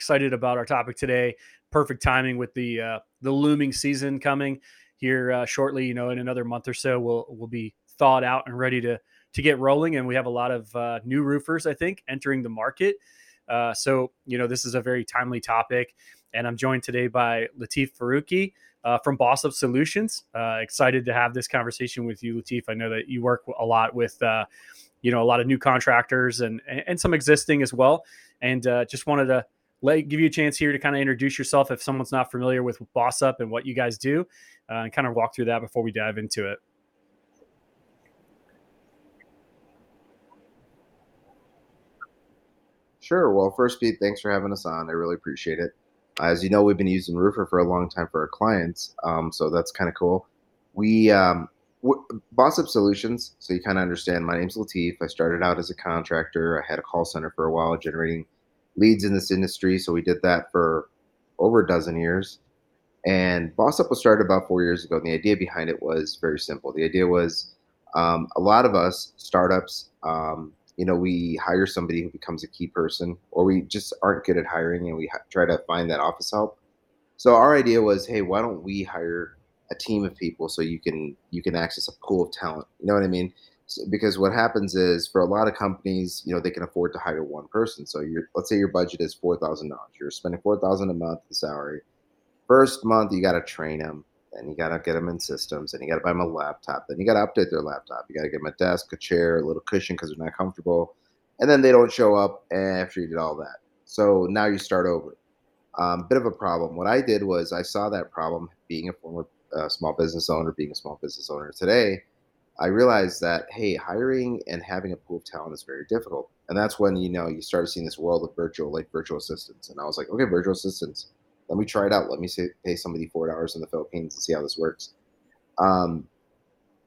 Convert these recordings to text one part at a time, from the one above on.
excited about our topic today. Perfect timing with the uh, the looming season coming here uh, shortly. You know, in another month or so, we'll we'll be thawed out and ready to to get rolling. And we have a lot of uh, new roofers, I think, entering the market. Uh, so you know, this is a very timely topic. And I'm joined today by Lateef Farooqui uh, from Boss Up Solutions. Uh, excited to have this conversation with you, Lateef. I know that you work a lot with, uh, you know, a lot of new contractors and and some existing as well. And just wanted to let give you a chance here to kind of introduce yourself if someone's not familiar with Boss Up and what you guys do, uh, and kind of walk through that before we dive into it. Sure. Well, first, Pete, thanks for having us on. I really appreciate it. As you know, we've been using Roofr for a long time for our clients, um, so that's kind of cool. We um, Boss Up Solutions, so you kind of understand. My name's Lateef. I started out as a contractor. I had a call center for a while, generating leads in this industry. So we did that for over a dozen years. And Boss Up was started about four years ago. And the idea behind it was very simple. The idea was um, a lot of us startups um, you know, we hire somebody who becomes a key person, or we just aren't good at hiring and we ha- try to find that office help. So our idea was, hey, why don't we hire a team of people so you can you can access a pool of talent? You know what I mean? So, because what happens is for a lot of companies, you know, they can afford to hire one person. So your let's say your budget is four thousand dollars. You're spending four thousand a month in salary. First month, you got to train them then you gotta get them in systems, and you gotta buy them a laptop. Then you gotta update their laptop. You gotta get them a desk, a chair, a little cushion because they're not comfortable, and then they don't show up after you did all that. So now you start over. Um, bit of a problem. What I did was I saw that problem being a former uh, small business owner, being a small business owner today. I realized that hey, hiring and having a pool of talent is very difficult, and that's when you know you started seeing this world of virtual, like virtual assistants. And I was like, okay, virtual assistants let me try it out. Let me say, pay somebody four dollars in the Philippines and see how this works. Um,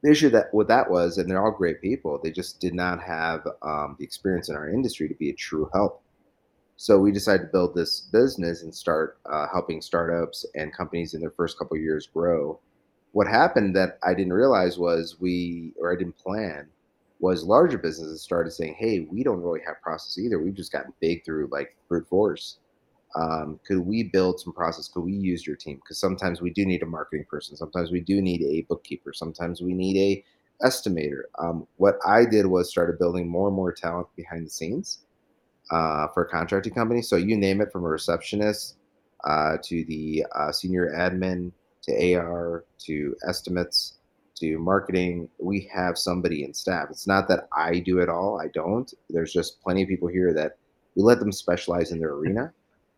the issue that what that was, and they're all great people, they just did not have um, the experience in our industry to be a true help. So we decided to build this business and start uh, helping startups and companies in their first couple years grow. What happened that I didn't realize was we, or I didn't plan, was larger businesses started saying, "Hey, we don't really have process either. We've just gotten big through like brute force." um, could we build some process? Could we use your team? Because sometimes we do need a marketing person. Sometimes we do need a bookkeeper. Sometimes we need a estimator. Um, what i did was started building more and more talent behind the scenes uh, for a contracting company. So you name it from a receptionist uh, to the uh, senior admin to ar to estimates to marketing. We have somebody in staff. It's not that i do it all i don't. There's just plenty of people here that we let them specialize in their arena.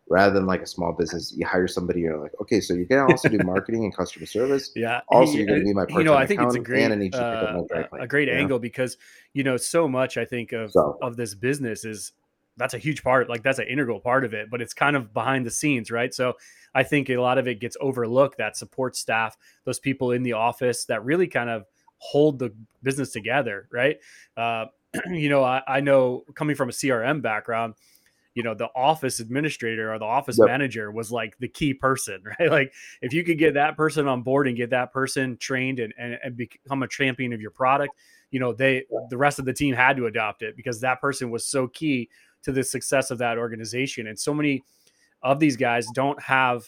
Rather than like a small business you hire somebody you're like okay so you're gonna also do marketing and customer service. Yeah also you're gonna be my partner. you know i think it's a great uh, a great angle because you know so much i think of so, of this business is that's a huge part like that's an integral part of it but it's kind of behind the scenes right? So i think a lot of it gets overlooked that support staff those people in the office that really kind of hold the business together right? Uh, you know I, I know coming from a crm background you know the office administrator or the office yep. manager was like the key person right? Like if you could get that person on board and get that person trained and, and, and become a champion of your product you know they the rest of the team had to adopt it because that person was so key to the success of that organization. And so many of these guys don't have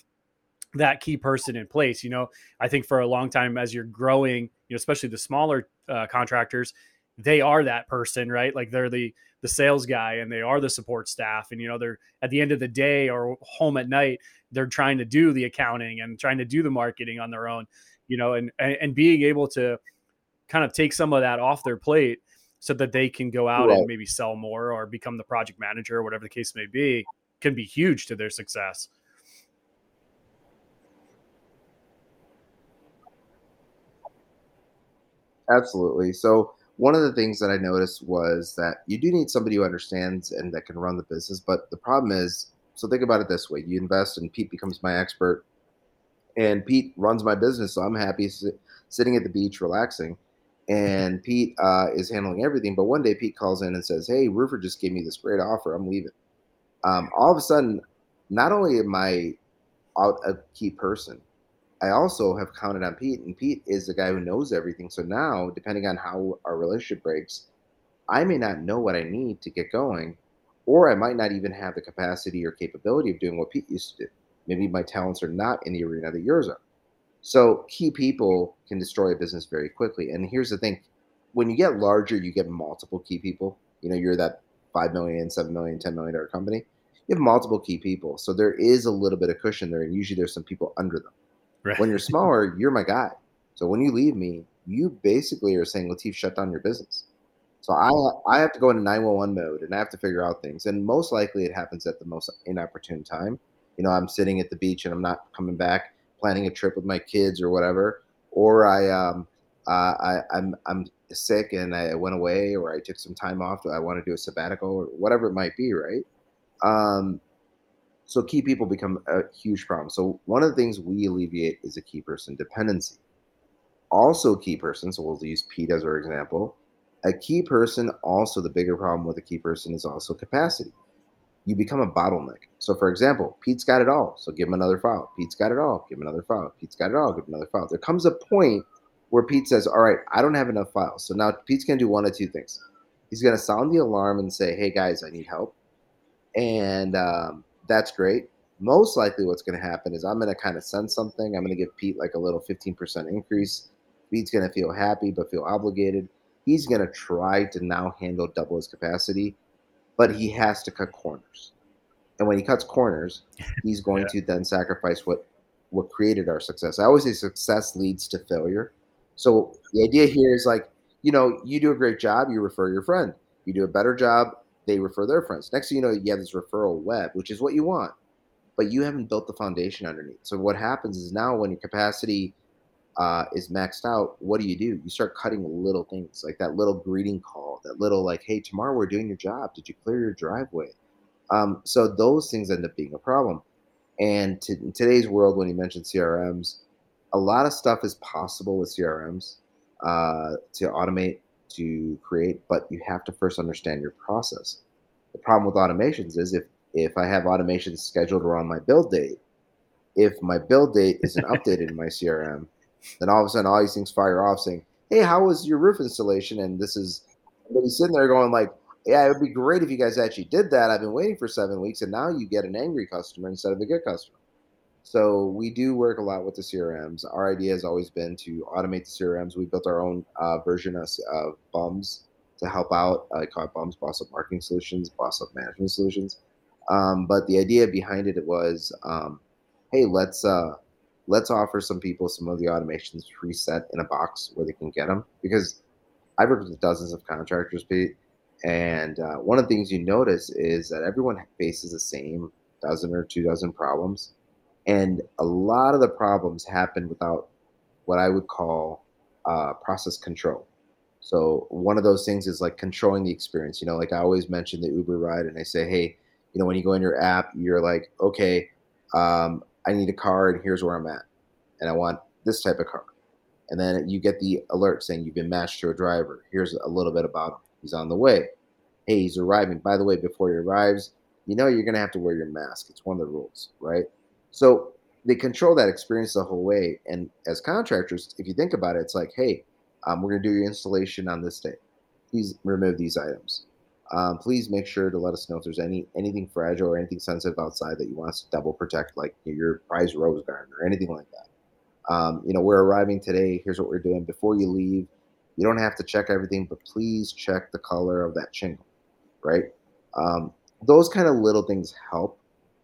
that key person in place you know? I think for a long time as you're growing you know especially the smaller uh, contractors they are that person right? Like they're the the sales guy and they are the support staff and you know they're at the end of the day or home at night they're trying to do the accounting and trying to do the marketing on their own you know? And and, and being able to kind of take some of that off their plate so that they can go out right. and maybe sell more or become the project manager or whatever the case may be can be huge to their success absolutely so one of the things that I noticed was that you do need somebody who understands and that can run the business. But the problem is, so think about it this way: you invest, and Pete becomes my expert, and Pete runs my business, so I'm happy sitting at the beach relaxing. And Pete uh, is handling everything. But one day, Pete calls in and says, "Hey, Roofr just gave me this great offer. I'm leaving." Um, all of a sudden, not only am I out a key person, I also have counted on Pete, and Pete is the guy who knows everything. So now, depending on how our relationship breaks, I may not know what I need to get going, or I might not even have the capacity or capability of doing what Pete used to do. Maybe my talents are not in the arena that yours are. So key people can destroy a business very quickly. And here's the thing when you get larger, you get multiple key people. You know, you're that 5 million, 7 million, 10 million dollar company. You have multiple key people. So there is a little bit of cushion there. And usually there's some people under them. Right. When you're smaller, you're my guy. So when you leave me, you basically are saying, Lateef, shut down your business. So I I have to go into 911 mode and I have to figure out things. And most likely it happens at the most inopportune time. You know, I'm sitting at the beach and I'm not coming back, planning a trip with my kids or whatever, or I um uh, I I'm I'm sick and I went away or I took some time off. I want to do a sabbatical or whatever it might be, right? Um, so key people become a huge problem. So one of the things we alleviate is a key person dependency. Also, key person. So we'll use Pete as our example. A key person. Also, the bigger problem with a key person is also capacity. You become a bottleneck. So, for example, Pete's got it all. So give him another file. Pete's got it all. Give him another file. Pete's got it all. Give him another file. There comes a point where Pete says, All right, I don't have enough files. So now Pete's going to do one of two things. He's going to sound the alarm and say, Hey guys, I need help. And um, that's great. Most likely, what's going to happen is I'm going to kind of send something. I'm going to give Pete like a little 15% increase. Pete's going to feel happy, but feel obligated. He's going to try to now handle double his capacity, but he has to cut corners. And when he cuts corners, he's going yeah. to then sacrifice what what created our success. I always say success leads to failure. So the idea here is like, you know, you do a great job, you refer your friend. You do a better job, they refer their friends. Next thing you know, you have this referral web, which is what you want, but you haven't built the foundation underneath. So what happens is now when your capacity uh, is maxed out, what do you do? You start cutting little things like that little greeting call, that little like, hey, tomorrow we're doing your job. Did you clear your driveway? Um, so those things end up being a problem. And to, in today's world, when you mention CRMs, a lot of stuff is possible with CRMs uh, to automate, to create, but you have to first understand your process. The problem with automations is if if I have automations scheduled around my build date, if my build date isn't updated in my CRM, then all of a sudden all these things fire off saying, "Hey, how was your roof installation?" And this is, but he's sitting there going like, "Yeah, it would be great if you guys actually did that. I've been waiting for seven weeks, and now you get an angry customer instead of a good customer." So we do work a lot with the CRMs. Our idea has always been to automate the CRMs. We built our own uh, version of, of Bums to help out. I call it Bums, Boss Up Marketing Solutions, Boss Up Management Solutions. Um, but the idea behind it was, um, hey, let's uh, let's offer some people some of the automations preset in a box where they can get them because I've worked with dozens of contractors, Pete, and uh, one of the things you notice is that everyone faces the same dozen or two dozen problems and a lot of the problems happen without what I would call uh, process control. So one of those things is like controlling the experience. You know, like I always mention the Uber ride, and I say, hey, you know, when you go in your app, you're like, okay, um, I need a car, and here's where I'm at, and I want this type of car. And then you get the alert saying you've been matched to a driver. Here's a little bit about him. He's on the way. Hey, he's arriving. By the way, before he arrives, you know you're gonna have to wear your mask. It's one of the rules, right? So they control that experience the whole way. And as contractors, if you think about it, it's like, hey, um, we're going to do your installation on this day. Please remove these items. Um, please make sure to let us know if there's any anything fragile or anything sensitive outside that you want us to double protect, like your prize rose garden or anything like that. Um, you know, we're arriving today. Here's what we're doing. Before you leave, you don't have to check everything, but please check the color of that shingle, right? Um, those kind of little things help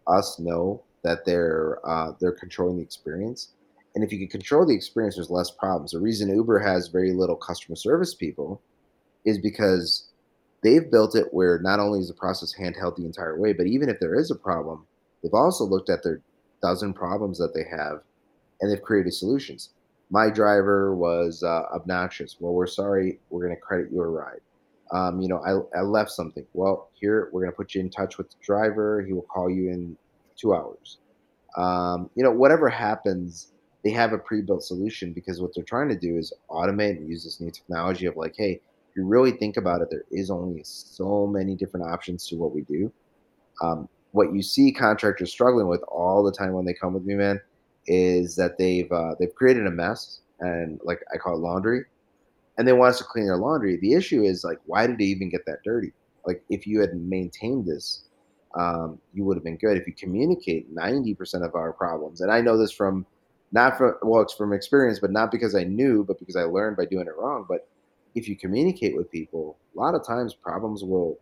us know that they're uh, they're controlling the experience. And if you can control the experience, there's less problems. The reason Uber has very little customer service people is because they've built it where not only is the process handheld the entire way, but even if there is a problem, they've also looked at their dozen problems that they have and they've created solutions. My driver was uh, obnoxious. Well, we're sorry. We're going to credit your ride. Um, you know, I, I left something. Well, here, we're going to put you in touch with the driver. He will call you in two hours. Um, you know, whatever happens, they have a pre-built solution because what they're trying to do is automate and use this new technology of like, hey, you really think about it, there is only so many different options to what we do. Um, what you see contractors struggling with all the time when they come with me, man, is that they've uh, they've created a mess and like I call it laundry, and they want us to clean their laundry. The issue is like, why did they even get that dirty? Like, if you had maintained this um, you would have been good if you communicate 90% of our problems. And I know this from not from well, it's from experience, but not because I knew, but because I learned by doing it wrong. But if you communicate with people, a lot of times problems will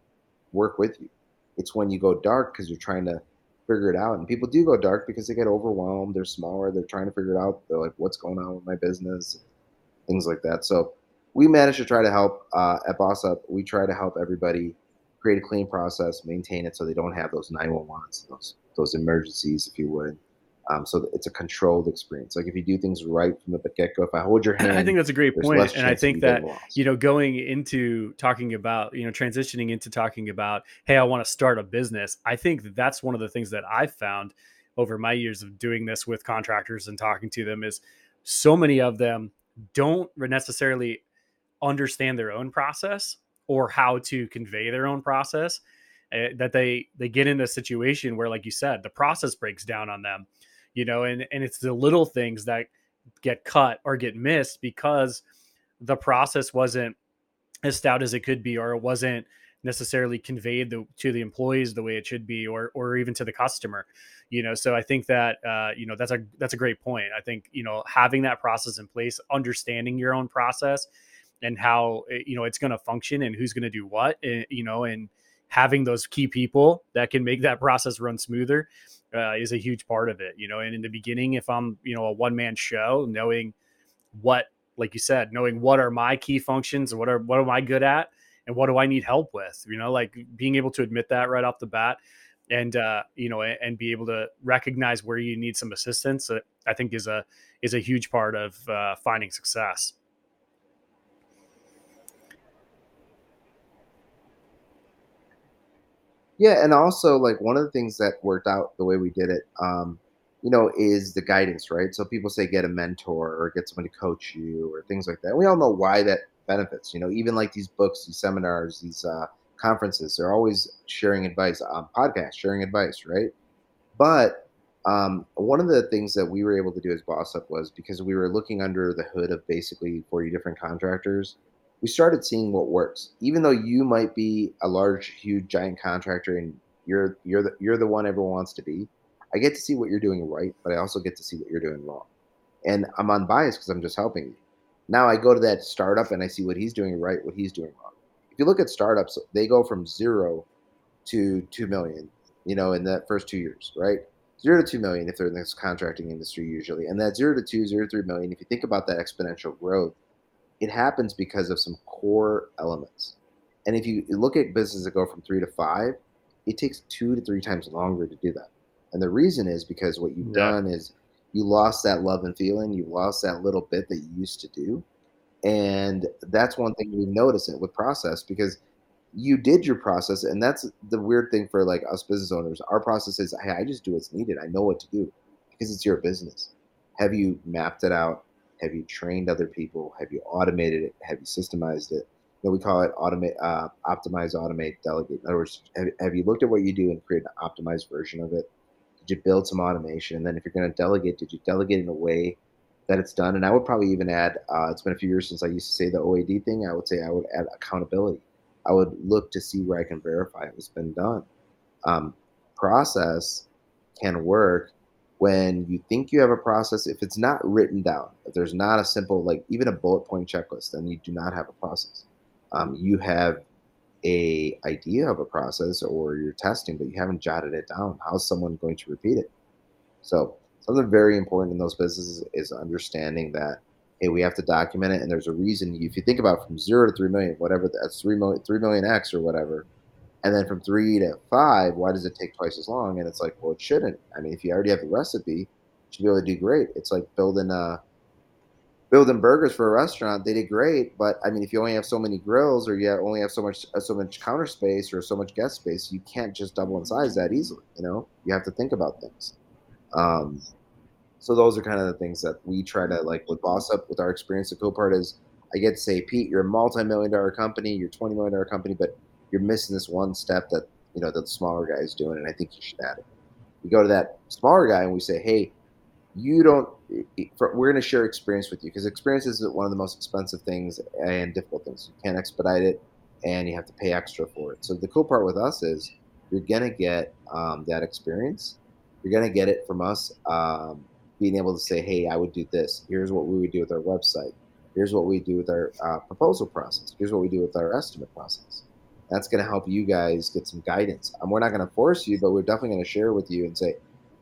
work with you. It's when you go dark because you're trying to figure it out. And people do go dark because they get overwhelmed. They're smaller. They're trying to figure it out. They're like, what's going on with my business? Things like that. So we manage to try to help uh, at Boss Up. We try to help everybody create a clean process, maintain it so they don't have those 911s, those those emergencies, if you would. Um, so it's a controlled experience. Like if you do things right from the get go, if I hold your hand, I think that's a great point. And I think that you know, going into talking about you know, transitioning into talking about, hey, I want to start a business. I think that that's one of the things that I've found over my years of doing this with contractors and talking to them is so many of them don't necessarily understand their own process or how to convey their own process uh, that they they get in a situation where like you said the process breaks down on them you know and and it's the little things that get cut or get missed because the process wasn't as stout as it could be or it wasn't necessarily conveyed the, to the employees the way it should be or or even to the customer you know? So i think that uh, you know that's a that's a great point. I think you know having that process in place understanding your own process and how eh, you know it's going to function and who's going to do what eh, you know and having those key people that can make that process run smoother uh, is a huge part of it you know and in the beginning if i'm you know a one man show knowing what like you said knowing what are my key functions and what are what am i good at and what do i need help with you know like being able to admit that right off the bat and uh, you know and be able to recognize where you need some assistance uh, i think is a is a huge part of uh, finding success Yeah, and also like one of the things that worked out the way we did it, um, you know, is the guidance, right? So people say get a mentor or get someone to coach you or things like that. we all know why that benefits. You know, even like these books, these seminars, these uh, conferences, they're always sharing advice on podcasts, sharing advice, right? But um, one of the things that we were able to do as Boss Up was because we were looking under the hood of basically 40 different contractors we started seeing what works. Even though you might be a large, huge, giant contractor and you're you're the you're the one everyone wants to be, I get to see what you're doing right, but I also get to see what you're doing wrong. And I'm unbiased because I'm just helping you. Now I go to that startup and I see what he's doing right, what he's doing wrong. If you look at startups, they go from zero to two million, you know, in that first two years, right? Zero to two million if they're in this contracting industry usually. And that zero to two, zero to three million, if you think about that exponential growth, it happens because of some core elements. And if you look at businesses that go from three to five, it takes two to three times longer to do that. And the reason is because what you've yeah. done is you lost that love and feeling, you lost that little bit that you used to do. And that's one thing we notice it with process because you did your process. And that's the weird thing for like us business owners. Our process is, hey, I just do what's needed. I know what to do because it's your business. Have you mapped it out? Have you trained other people? Have you automated it? Have you systemized it? Know, we call it automate, uh, optimize, automate, delegate. In other words, have, have you looked at what you do and created an optimized version of it? Did you build some automation? And then if you're going to delegate, did you delegate in a way that it's done? And I would probably even add, uh, it's been a few years since I used to say the OAD thing. I would say I would add accountability. I would look to see where I can verify it was been done. Um, process can work when you think you have a process, if it's not written down, if there's not a simple, like even a bullet point checklist, then you do not have a process. Um, you have a idea of a process or you're testing, but you haven't jotted it down. How's someone going to repeat it? So something very important in those businesses is understanding that hey, we have to document it, and there's a reason. If you think about from zero to three million, whatever that's three million, three million x or whatever, and then from three to five, why does it take twice as long? And it's like, well, it shouldn't. I mean, if you already have the recipe, you should be able to do great. It's like building uh building burgers for a restaurant. They did great, but I mean, if you only have so many grills, or you only have so much uh, so much counter space or so much guest space, you can't just double in size that easily. You know, you have to think about things. Um, so those are kind of the things that we try to like with Boss Up with our experience. The cool part is I get to say, Pete, you're a multi-million dollar company, you're a 20 million dollar company, but you're missing this one step that you know that the smaller guy is doing, and I think you should add it. We go to that smaller guy and we say, hey, you don't. We're going to share experience with you because experience is one of the most expensive things and difficult things. You can't expedite it, and you have to pay extra for it. So the cool part with us is you're gonna get um, that experience. You're gonna get it from us um, being able to say, "Hey, I would do this. Here's what we would do with our website. Here's what we do with our uh, proposal process. Here's what we do with our estimate process." That's going to help you guys get some guidance. And we're not going to force you, but we're definitely going to share with you and say,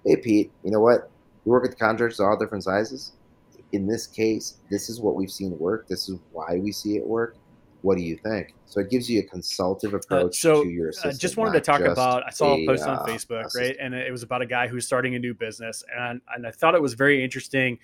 "Hey, Pete, you know what? We work with contractors of all different sizes. In this case, this is what we've seen work. This is why we see it work what do you think? So it gives you a consultative uh, approach uh, so, to your I uh, just wanted to talk about. I saw a, a post on uh, Facebook, assistant. right, and it was about a guy who's starting a new business, and and I thought it was very interesting.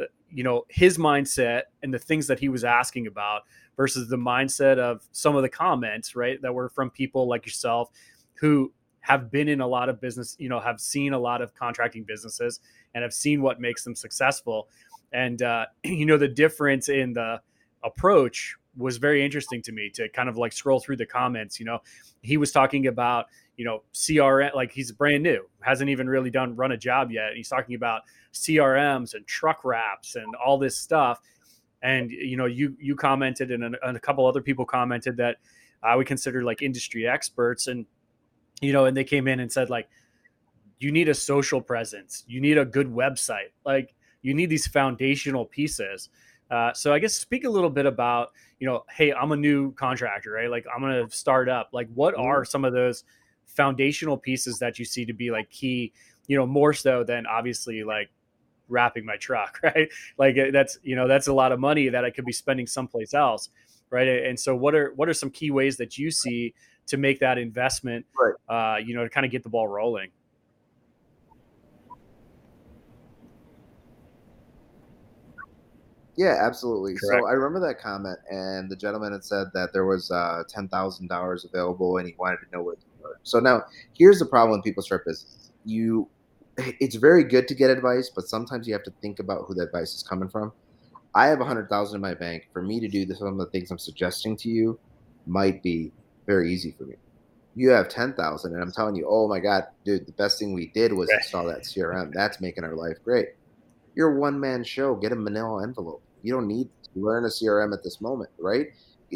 Uh, you know his mindset and the things that he was asking about versus the mindset of some of the comments, right, that were from people like yourself who have been in a lot of business, you know, have seen a lot of contracting businesses and have seen what makes them successful. And uh, you know the difference in the approach was very interesting to me to kind of like scroll through the comments. You know, he was talking about, you know, CRM, like he's brand new, hasn't even really done run a job yet. He's talking about CRMs and truck wraps and all this stuff. And, you know, you, you commented and a, and a couple other people commented that I would consider like industry experts. And, you know, and they came in and said, like, you need a social presence, you need a good website, like, you need these foundational pieces. Uh, so I guess speak a little bit about, you know, hey, I'm a new contractor, right? Like I'm going to start up. Like what mm-hmm. are some of those foundational pieces that you see to be like key, you know, more so than obviously like wrapping my truck, right? Like uh, that's, you know, that's a lot of money that I could be spending someplace else, right? And so what are what are some key ways that you see to make that investment, right. uh, you know, to kind of get the ball rolling? Yeah, absolutely. Correct. So I remember that comment, and the gentleman had said that there was uh, ten thousand dollars available, and he wanted to know where to go. So now, here's the problem when people start businesses: you, it's very good to get advice, but sometimes you have to think about who the advice is coming from. I have a hundred thousand in my bank. For me to do this, some of the things I'm suggesting to you might be very easy for me. You have ten thousand, and I'm telling you, oh my god, dude, the best thing we did was install that CRM. That's making our life great you're a one man show. Get a manila envelope. You don't need to learn a CRM at this moment, right?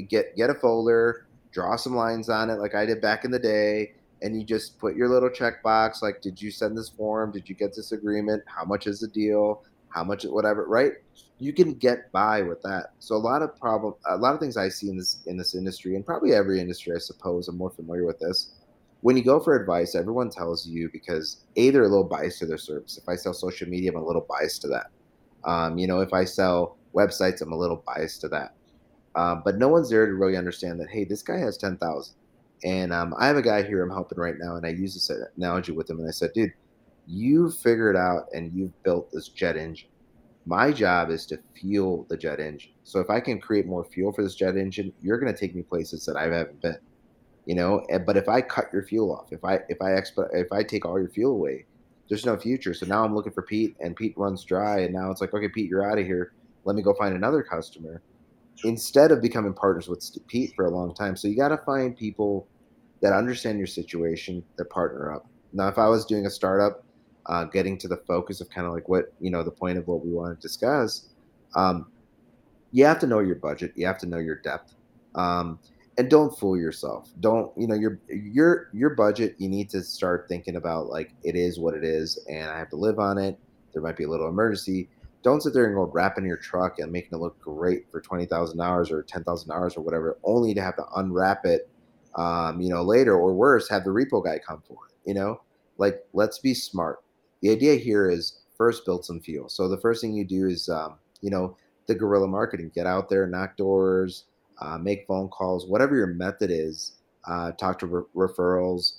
Get get a folder, draw some lines on it like I did back in the day, and you just put your little checkbox like, did you send this form? Did you get this agreement? How much is the deal? How much whatever, right? You can get by with that. So a lot of problem, a lot of things I see in this in this industry, and probably every industry, I suppose, I'm more familiar with this when you go for advice, everyone tells you because a they're a little biased to their service. If I sell social media, I'm a little biased to that. Um, you know, if I sell websites, I'm a little biased to that. Um, but no one's there to really understand that. Hey, this guy has ten thousand, and um, I have a guy here I'm helping right now, and I use this analogy with him, and I said, dude, you figured out and you've built this jet engine. My job is to fuel the jet engine. So if I can create more fuel for this jet engine, you're going to take me places that I haven't been you know but if i cut your fuel off if i if i exp- if i take all your fuel away there's no future so now i'm looking for pete and pete runs dry and now it's like okay pete you're out of here let me go find another customer instead of becoming partners with pete for a long time so you got to find people that understand your situation that partner up now if i was doing a startup uh, getting to the focus of kind of like what you know the point of what we want to discuss um, you have to know your budget you have to know your depth um, and don't fool yourself. Don't you know your your your budget? You need to start thinking about like it is what it is, and I have to live on it. There might be a little emergency. Don't sit there and go wrapping your truck and making it look great for twenty thousand dollars or ten thousand dollars or whatever, only to have to unwrap it, um, you know, later or worse, have the repo guy come for it. You know, like let's be smart. The idea here is first build some fuel. So the first thing you do is, um, you know, the guerrilla marketing. Get out there, knock doors uh, make phone calls, whatever your method is, uh, talk to re- referrals,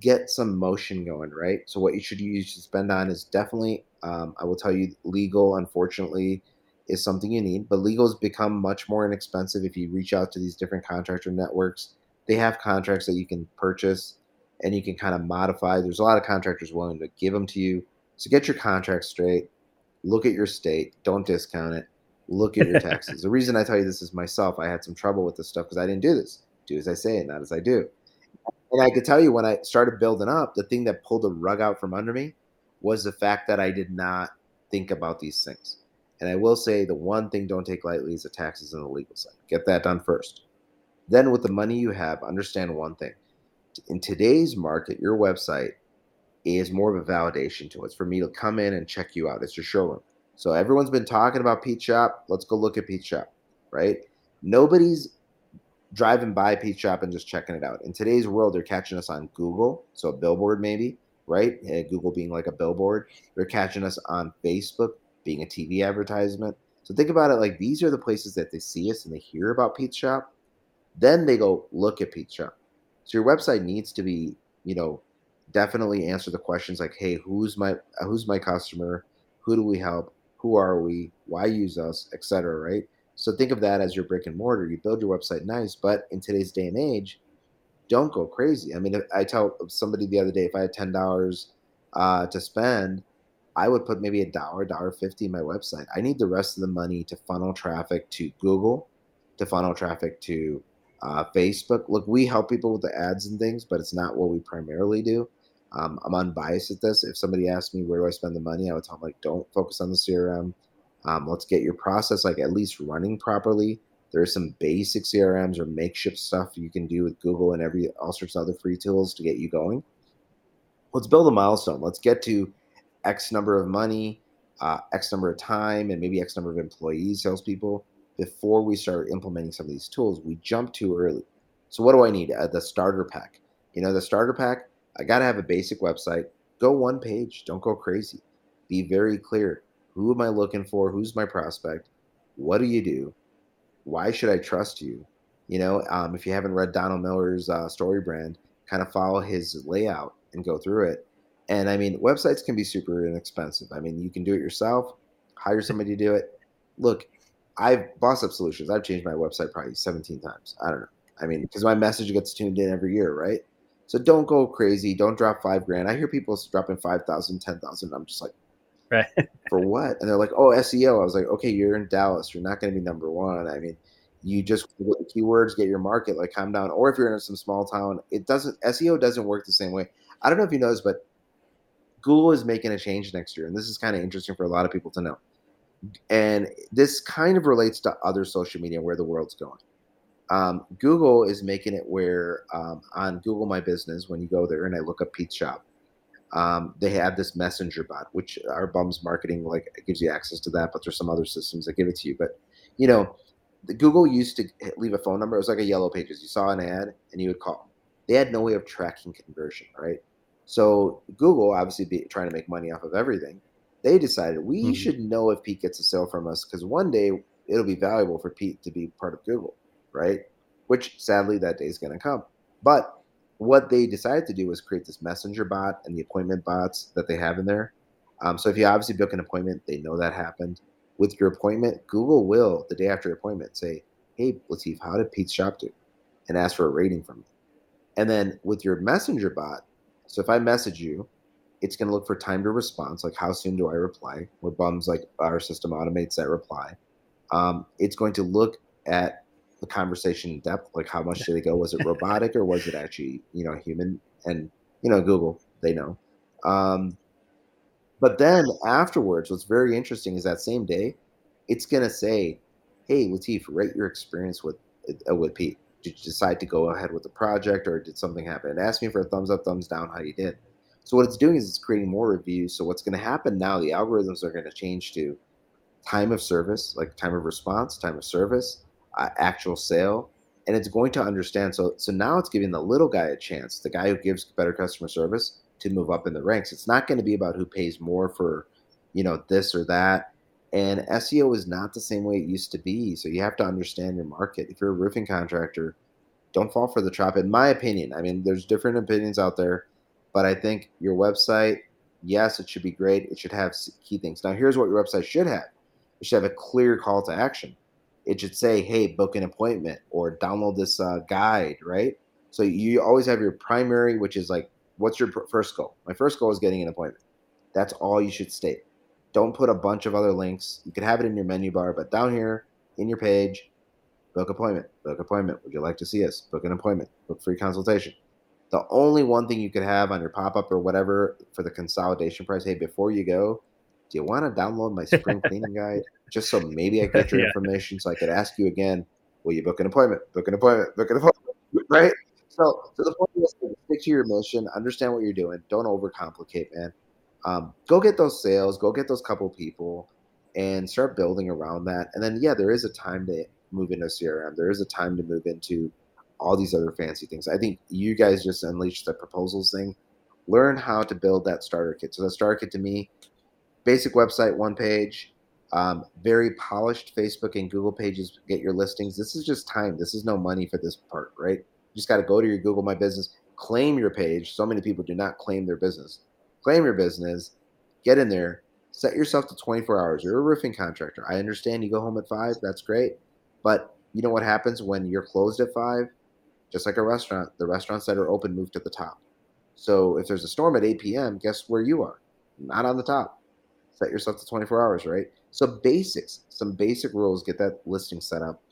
get some motion going, right? So what you should use to spend on is definitely, um, I will tell you, legal. Unfortunately, is something you need, but legal has become much more inexpensive if you reach out to these different contractor networks. They have contracts that you can purchase and you can kind of modify. There's a lot of contractors willing to give them to you. So get your contract straight. Look at your state. Don't discount it look at your taxes. the reason I tell you this is myself. I had some trouble with this stuff because I didn't do this. Do as I say not as I do. And I could tell you when I started building up, the thing that pulled the rug out from under me was the fact that I did not think about these things. And I will say the one thing don't take lightly is the taxes and the legal side. Get that done first. Then with the money you have, understand one thing. In today's market, your website is more of a validation to us for me to come in and check you out. It's your showroom. So everyone's been talking about Pete Shop. Let's go look at Pete Shop, right? Nobody's driving by Pete Shop and just checking it out. In today's world, they're catching us on Google, so a billboard maybe, right? Uh, Google being like a billboard. They're catching us on Facebook, being a TV advertisement. So think about it like these are the places that they see us and they hear about Pete Shop. Then they go look at Pete Shop. So your website needs to be, you know, definitely answer the questions like, hey, who's my uh, who's my customer? Who do we help? Who are we? Why use us? Etc. Right. So think of that as your brick and mortar. You build your website nice, but in today's day and age, don't go crazy. I mean, I tell somebody the other day if I had ten dollars uh, to spend, I would put maybe a dollar, dollar fifty in my website. I need the rest of the money to funnel traffic to Google, to funnel traffic to uh, Facebook. Look, we help people with the ads and things, but it's not what we primarily do. Um, I'm unbiased at this. If somebody asked me where do I spend the money, I would tell them like, don't focus on the CRM. Um, let's get your process like at least running properly. There's some basic CRMs or makeshift stuff you can do with Google and every all sorts of other free tools to get you going. Let's build a milestone. Let's get to X number of money, uh, X number of time, and maybe X number of employees, salespeople before we start implementing some of these tools. We jump too early. So what do I need? Uh, the starter pack. You know, the starter pack I got to have a basic website. Go one page. Don't go crazy. Be very clear. Who am I looking for? Who's my prospect? What do you do? Why should I trust you? You know, um, if you haven't read Donald Miller's uh, story brand, kind of follow his layout and go through it. And I mean, websites can be super inexpensive. I mean, you can do it yourself, hire somebody to do it. Look, I've boss up solutions. I've changed my website probably 17 times. I don't know. I mean, because my message gets tuned in every year, right? So don't go crazy. Don't drop five grand. I hear people dropping 5,000, 10,000. I'm just like, right. for what? And they're like, oh, SEO. I was like, okay, you're in Dallas. You're not going to be number one. I mean, you just get the keywords, get your market, like calm down. Or if you're in some small town, it doesn't, SEO doesn't work the same way. I don't know if you know this, but Google is making a change next year. And this is kind of interesting for a lot of people to know. And this kind of relates to other social media where the world's going. Um, Google is making it where um, on Google My Business, when you go there and I look up Pete's Shop, um, they have this messenger bot, which our bums marketing like gives you access to that, but there's some other systems that give it to you. But you know, the Google used to leave a phone number. It was like a yellow pages. You saw an ad and you would call. They had no way of tracking conversion, right? So Google, obviously, be, trying to make money off of everything, they decided we mm-hmm. should know if Pete gets a sale from us because one day it'll be valuable for Pete to be part of Google right? Which sadly that day is going to come. But what they decided to do was create this messenger bot and the appointment bots that they have in there. Um, so if you obviously book an appointment, they know that happened. With your appointment, Google will the day after your appointment say, "Hey, Lateef, how did Pete's shop do?" and ask for a rating from you. And then with your messenger bot, so if I message you, it's going to look for time to response, like how soon do I reply? Where bums like our system automates that reply. Um, it's going to look at the conversation in depth. Like how much did it go? Was it robotic or was it actually you know human? And you know Google they know. Um, but then afterwards, what's very interesting is that same day, it's gonna say, "Hey Lateef, rate your experience with uh, with Pete. Did you decide to go ahead with the project, or did something happen?" And ask me for a thumbs up, thumbs down, how you did. So what it's doing is it's creating more reviews. So what's going to happen now? The algorithms are going to change to time of service, like time of response, time of service, uh, actual sale and it's going to understand. So so now it's giving the little guy a chance the guy who gives better customer service to move up in the ranks. It's not going to be about who pays more for you know this or that. And seo is not the same way it used to be. So you have to understand your market. If you're a roofing contractor don't fall for the trap in my opinion. I mean there's different opinions out there but i think your website yes it should be great. It should have key things. Now here's what your website should have. It should have a clear call to action it should say, "Hey, book an appointment" or download this uh, guide, right? So you always have your primary, which is like, what's your first goal? My first goal is getting an appointment. That's all you should state. Don't put a bunch of other links. You could have it in your menu bar, but down here in your page, book appointment, book appointment. Would you like to see us? Book an appointment, book free consultation. The only one thing you could have on your pop up or whatever for the consolidation price, hey, before you go, do you want to download my spring cleaning guide just so maybe I get your yeah. information so I could ask you again? Will you book an appointment? Book an appointment. Book an appointment. Right? So, so the point is stick to your mission, understand what you're doing, don't overcomplicate, man. Um, go get those sales, go get those couple people, and start building around that. And then, yeah, there is a time to move into CRM. There is a time to move into all these other fancy things. I think you guys just unleashed the proposals thing. Learn how to build that starter kit. So the starter kit to me, basic website, one page, um, very polished Facebook and Google pages. Get your listings. This is just time. This is no money for this part, right? You just got to go to your Google My Business, claim your page. So many people do not claim their business. Claim your business, get in there, set yourself to 24 hours. You're a roofing contractor. I understand you go home at five. That's great. But you know what happens when you're closed at five? Just like a restaurant, the restaurants that are open move to the top. So if there's a storm at 8 p.m., guess where you are? Not on the top. Set yourself to 24 hours, right? So basics, some basic rules, get that listing set up,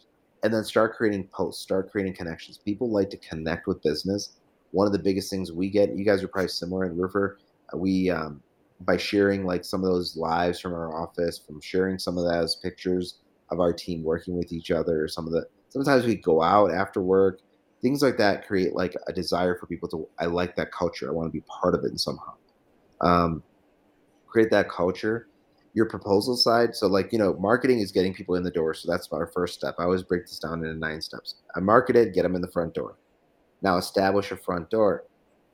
and then start creating posts, start creating connections. People like to connect with business. One of the biggest things we get, you guys are probably similar in Roofr. Uh, we um, by sharing like some of those lives from our office, from sharing some of those pictures of our team working with each other. Some of the sometimes we go out after work, things like that create like a desire for people to. I like that culture. I want to be part of it somehow. Um, create that culture. Your proposal side. So like you know, marketing is getting people in the door. So that's our first step. I always break this down into nine steps. I market it, get them in the front door. Now establish a front door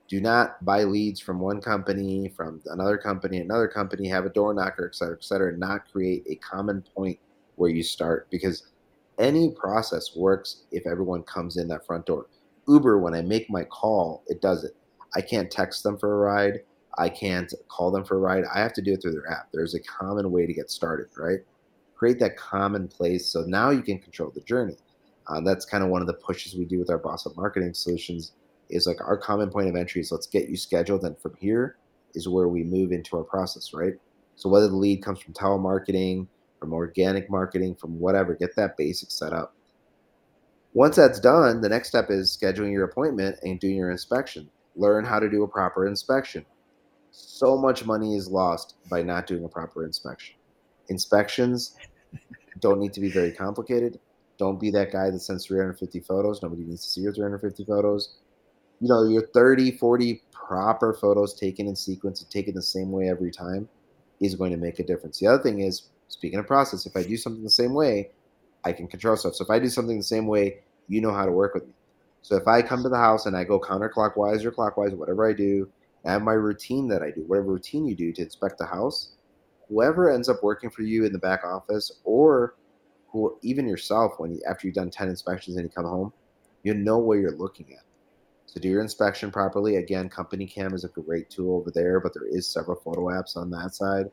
do not buy leads from one company, from another company, another company, have a door knocker, et cetera, et cetera, not create a common point where you start because any process works if everyone comes in that front door. Uber, when I make my call, it does it. I can't text them for a ride. I can't call them for a ride. I have to do it through their app. There's a common way to get started, right? Create that common place so now you can control the journey. Uh, that's kind of one of the pushes we do with our Boss Up Marketing Solutions is like our common point of entry is let's get you scheduled, and from here is where we move into our process, right? So whether the lead comes from telemarketing, from organic marketing, from whatever, get that basic set up. Once that's done, the next step is scheduling your appointment and doing your inspection. Learn how to do a proper inspection. So much money is lost by not doing a proper inspection. Inspections don't need to be very complicated. Don't be that guy that sends 350 photos. Nobody needs to see your 350 photos you know, your 30, 40 proper photos taken in sequence and taken the same way every time is going to make a difference. The other thing is, speaking of process, if I do something the same way, I can control stuff. So if I do something the same way, you know how to work with me. So if I come to the house and I go counterclockwise or clockwise, whatever I do, Have my routine that I do, whatever routine you do to inspect the house, whoever ends up working for you in the back office or who even yourself when you after you've done 10 inspections and you come home, you know where you're looking at So do your inspection properly. Again, Company Cam is a great tool over there, but there is several photo apps on that side.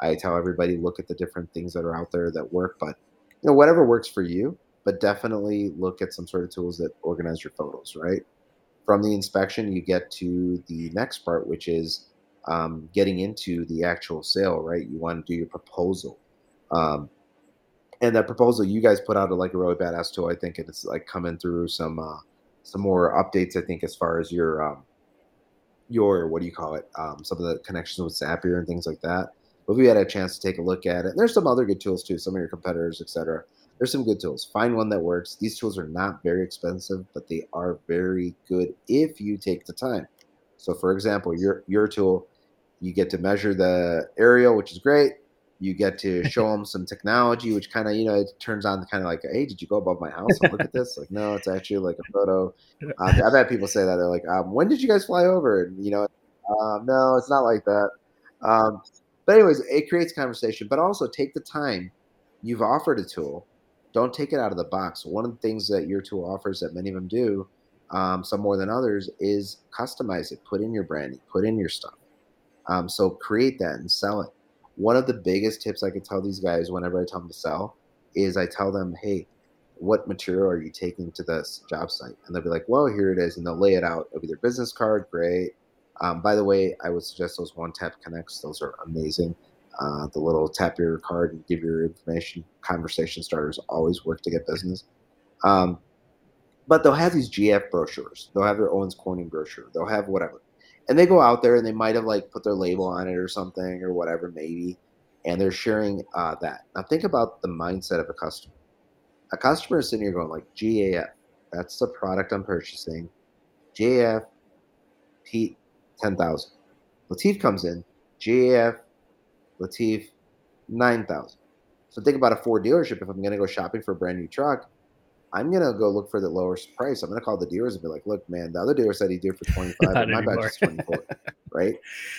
I tell everybody look at the different things that are out there that work, but you know whatever works for you. But definitely look at some sort of tools that organize your photos. Right from the inspection, you get to the next part, which is um, getting into the actual sale. Right, you want to do your proposal. Um, and that proposal you guys put out like a really badass tool. I think and it's like coming through some uh, some more updates. I think as far as your um, your what do you call it? Um, some of the connections with Zapier and things like that. But we had a chance to take a look at it. And there's some other good tools too. Some of your competitors, etc. There's some good tools. Find one that works. These tools are not very expensive, but they are very good if you take the time. So, for example, your your tool, you get to measure the aerial, which is great you get to show them some technology, which kind of you know it turns on the kind of like, hey, did you go above my house and look at this? Like, no, it's actually like a photo. Um, I've had people say that they're like, um, when did you guys fly over? And you know, um, no, it's not like that. Um, but anyways, it creates conversation, but also take the time. You've offered a tool. Don't take it out of the box. One of the things that your tool offers that many of them do, um, some more than others, is customize it. Put in your branding. Put in your stuff. Um, so create that and sell it one of the biggest tips I could tell these guys whenever I tell them to sell is I tell them, hey, what material are you taking to this job site? And they'll be like, well, here it is. And they'll lay it out. It'll be their business card. Great. Um, by the way, I would suggest those one tap connects. Those are amazing. Uh, the little tap your card and give your information. Conversation starters always work to get business. Um, but they'll have these GF brochures. They'll have their Owens Corning brochure. They'll have whatever and they go out there and they might have like put their label on it or something or whatever maybe and they're sharing uh, that now think about the mindset of a customer a customer is sitting here going like gaf that's the product i'm purchasing JF, Pete, 10,000. Lateef comes in, JF, Lateef, 9,000. So think about a Ford dealership. If I'm going to go shopping for a brand new truck, I'm going to go look for the lowest price. I'm going to call the dealers and be like, look, man, the other dealer said he did for 25, but my budget's 24, right?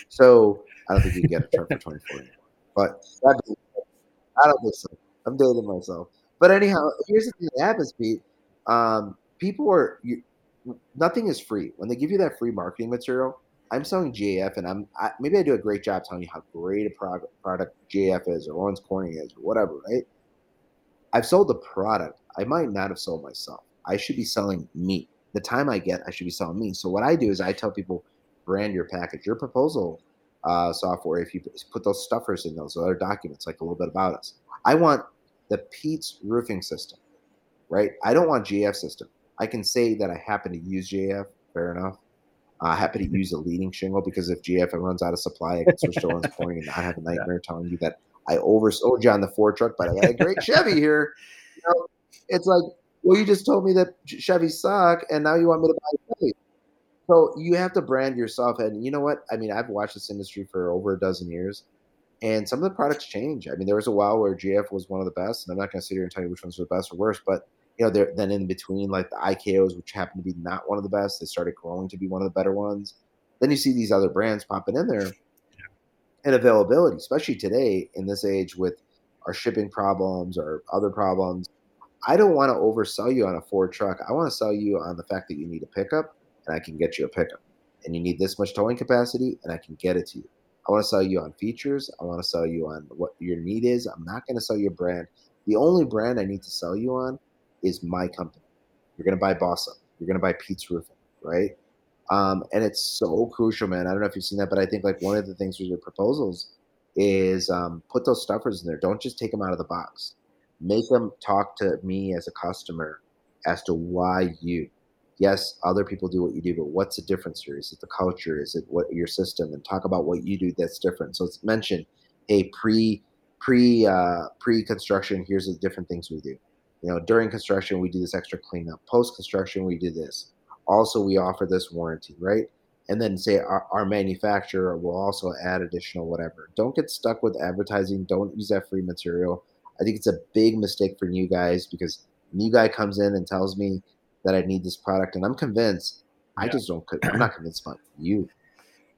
So I don't think you can get a truck for 24 anymore. But I don't think so. I'm dating myself. But anyhow, here's the thing that happens, Pete. Um, people are you, nothing is free. When they give you that free marketing material, I'm selling JF, and I'm I, maybe I do a great job telling you how great a product, product JF is, or Owens Corning is, or whatever. Right? I've sold the product. I might not have sold myself. I should be selling me. The time I get, I should be selling me. So what I do is I tell people, brand your package, your proposal uh, software. If you put those stuffers in those other documents, like a little bit about us, I want the Pete's roofing system, right? I don't want JF system. I can say that I happen to use JF. Fair enough. Uh, I happen to use a leading shingle because if JF runs out of supply, I can switch to Corning and not have a nightmare yeah. telling you that I oversold you on the Ford truck, but I got a great Chevy here. You know, it's like, well, you just told me that Chevy suck, and now you want me to buy a Chevy. So you have to brand yourself, and you know what? I mean, I've watched this industry for over a dozen years, and some of the products change. I mean, there was a while where GF was one of the best, and I'm not going to sit here and tell you which ones were the best or worst, but you know, there then in between like the IKOs, which happen to be not one of the best, they started growing to be one of the better ones. Then you see these other brands popping in there, and availability, especially today in this age with our shipping problems or other problems. I don't want to oversell you on a Ford truck. I want to sell you on the fact that you need a pickup, and I can get you a pickup, and you need this much towing capacity, and I can get it to you. I want to sell you on features. I want to sell you on what your need is. I'm not going to sell you a brand. The only brand I need to sell you on is my company. You're going to buy Boss Up. You're going to buy Pete's Roofing, right? Um, and it's so crucial, man. I don't know if you've seen that, but I think like one of the things with your proposals is um, put those stuffers in there. Don't just take them out of the box. Make them talk to me as a customer as to why you. Yes, other people do what you do, but what's the difference here? Is it the culture? Is it what your system? And talk about what you do that's different. So it's mentioned, hey, pre pre uh, pre construction. Here's the different things we do. You know, during construction, we do this extra cleanup. Post construction, we do this. Also, we offer this warranty, right? And then say our, our, manufacturer will also add additional whatever. Don't get stuck with advertising. Don't use that free material. I think it's a big mistake for new guys because new guy comes in and tells me that I need this product, and I'm convinced. Yeah. I just don't. I'm not convinced about you.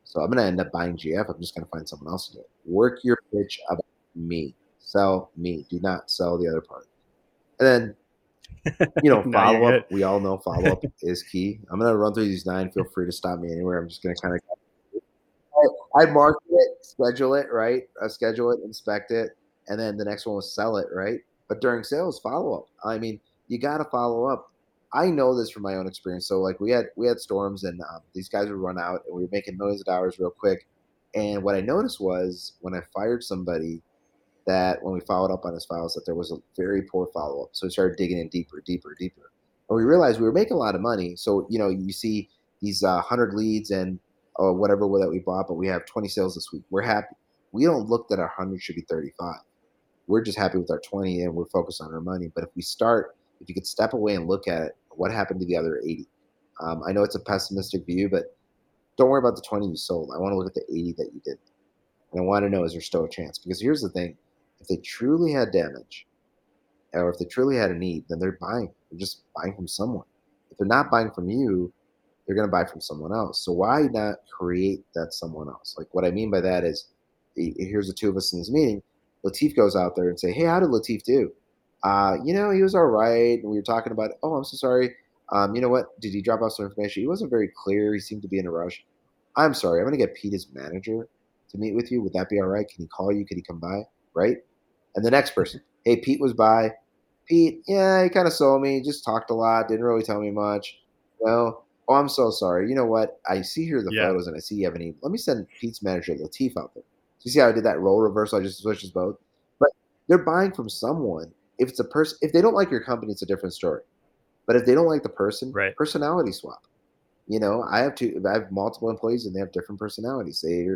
So I'm gonna end up buying GF. I'm just gonna find someone else to do it. Work your pitch about me. Sell me. Do not sell the other part. And then, you know, follow up. We all know follow up is key. I'm gonna run through these nine. Feel free to stop me anywhere. I'm just gonna kind of. I market it, schedule it, right? I schedule it, inspect it, and then the next one was sell it, right? But during sales, follow up. I mean, you got to follow up. I know this from my own experience. So like we had we had storms and um, these guys would run out and we were making millions of dollars real quick. And what I noticed was when I fired somebody, that when we followed up on his files that there was a very poor follow up. So we started digging in deeper, deeper, deeper. And we realized we were making a lot of money. So, you know, you see these uh, 100 leads and uh, whatever that we bought, but we have 20 sales this week. We're happy. We don't look that our 100 should be 35. We're just happy with our 20 and we're focused on our money. But if we start, if you could step away and look at it, what happened to the other 80? Um, I know it's a pessimistic view, but don't worry about the 20 you sold. I want to look at the 80 that you did. And I want to know is there still a chance? Because here's the thing if they truly had damage, or if they truly had a need, then they're buying. They're just buying from someone. If they're not buying from you, they're going to buy from someone else. So why not create that someone else? Like what I mean by that is, here's the two of us in this meeting. Lateef goes out there and say, "Hey, how did Lateef do? Uh, you know, he was all right." And we were talking about, "Oh, I'm so sorry. Um, you know what? Did he drop off some information? He wasn't very clear. He seemed to be in a rush. I'm sorry. I'm going to get Pete's manager to meet with you. Would that be all right? Can he call you? Could he come by? Right? And the next person, hey, Pete was by. Pete, yeah, he kind of saw me, just talked a lot, didn't really tell me much. Well, oh, I'm so sorry. You know what? I see here the yeah. photos and I see you have any. Let me send Pete's manager Lateef out there. So you see how I did that role reversal? I just switched both. But they're buying from someone. If it's a person, if they don't like your company, it's a different story. But if they don't like the person, right. personality swap. You know, I have two. I have multiple employees and they have different personalities. They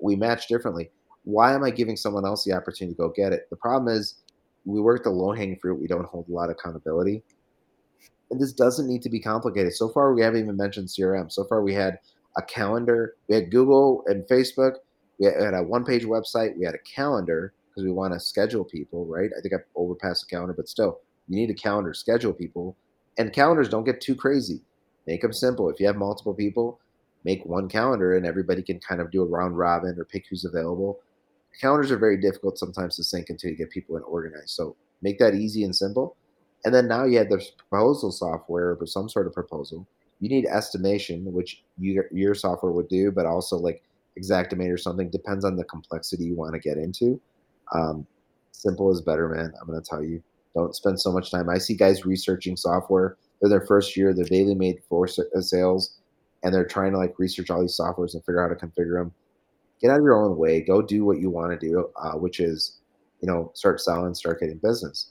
we match differently why am I giving someone else the opportunity to go get it? The problem is we work the low hanging fruit. We don't hold a lot of accountability. And this doesn't need to be complicated. So far, we haven't even mentioned CRM. So far, we had a calendar, we had Google and Facebook, we had a one page website, we had a calendar because we want to schedule people, right? I think I've overpassed the calendar, but still, you need a calendar, schedule people. And calendars don't get too crazy. Make them simple. If you have multiple people, make one calendar and everybody can kind of do a round robin or pick who's available. Calendars are very difficult sometimes to sync until you get people in organized. So make that easy and simple. And then now you have the proposal software for some sort of proposal. You need estimation, which you, your software would do, but also like Xactimate or something. Depends on the complexity you want to get into. Um, simple is better, man. I'm going to tell you. Don't spend so much time. I see guys researching software. They're their first year. They're daily made for uh, sales, and they're trying to like research all these softwares and figure out how to configure them. Get out of your own way. Go do what you want to do, uh, which is, you know, start selling, start getting business.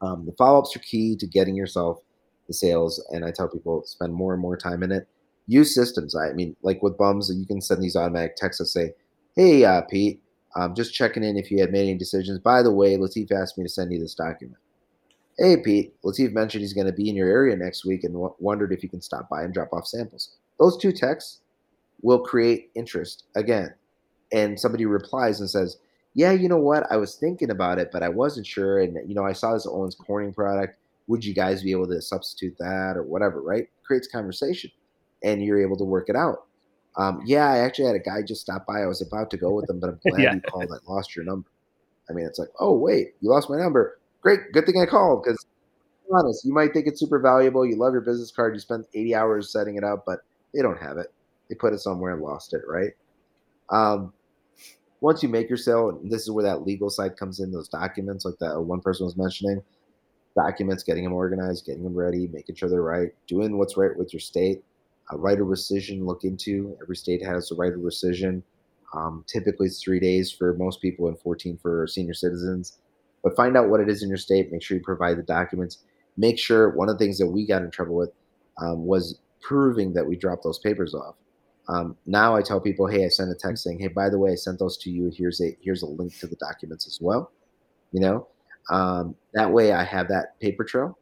Um, the follow ups are key to getting yourself the sales, and I tell people spend more and more time in it. Use systems. I mean, like with bums, you can send these automatic texts that say, "Hey, uh, Pete, um, just checking in if you had made any decisions. By the way, Lateef asked me to send you this document. Hey, Pete, Lateef mentioned he's going to be in your area next week and w- wondered if you can stop by and drop off samples. Those two texts will create interest again. And somebody replies and says, Yeah, you know what? I was thinking about it, but I wasn't sure. And, you know, I saw this Owens Corning product. Would you guys be able to substitute that or whatever, right? Creates conversation and you're able to work it out. Um, yeah, I actually had a guy just stop by. I was about to go with him, but I'm glad yeah. you called. I lost your number. I mean, it's like, oh wait, you lost my number. Great, good thing I called because honest, you might think it's super valuable. You love your business card. You spend 80 hours setting it up, but they don't have it. They put it somewhere and lost it, right? Um, once you make your sale, this is where that legal side comes in. Those documents, like that one person was mentioning, documents, getting them organized, getting them ready, making sure they're right, doing what's right with your state a right of rescission look into. Every state has a right of rescission. Um, typically, it's three days for most people and 14 for senior citizens. But find out what it is in your state. Make sure you provide the documents. Make sure one of the things that we got in trouble with um, was proving that we dropped those papers off. Um, now I tell people, hey, I sent a text saying, hey, by the way, I sent those to you. Here's a here's a link to the documents as well. You know, um, that way I have that paper trail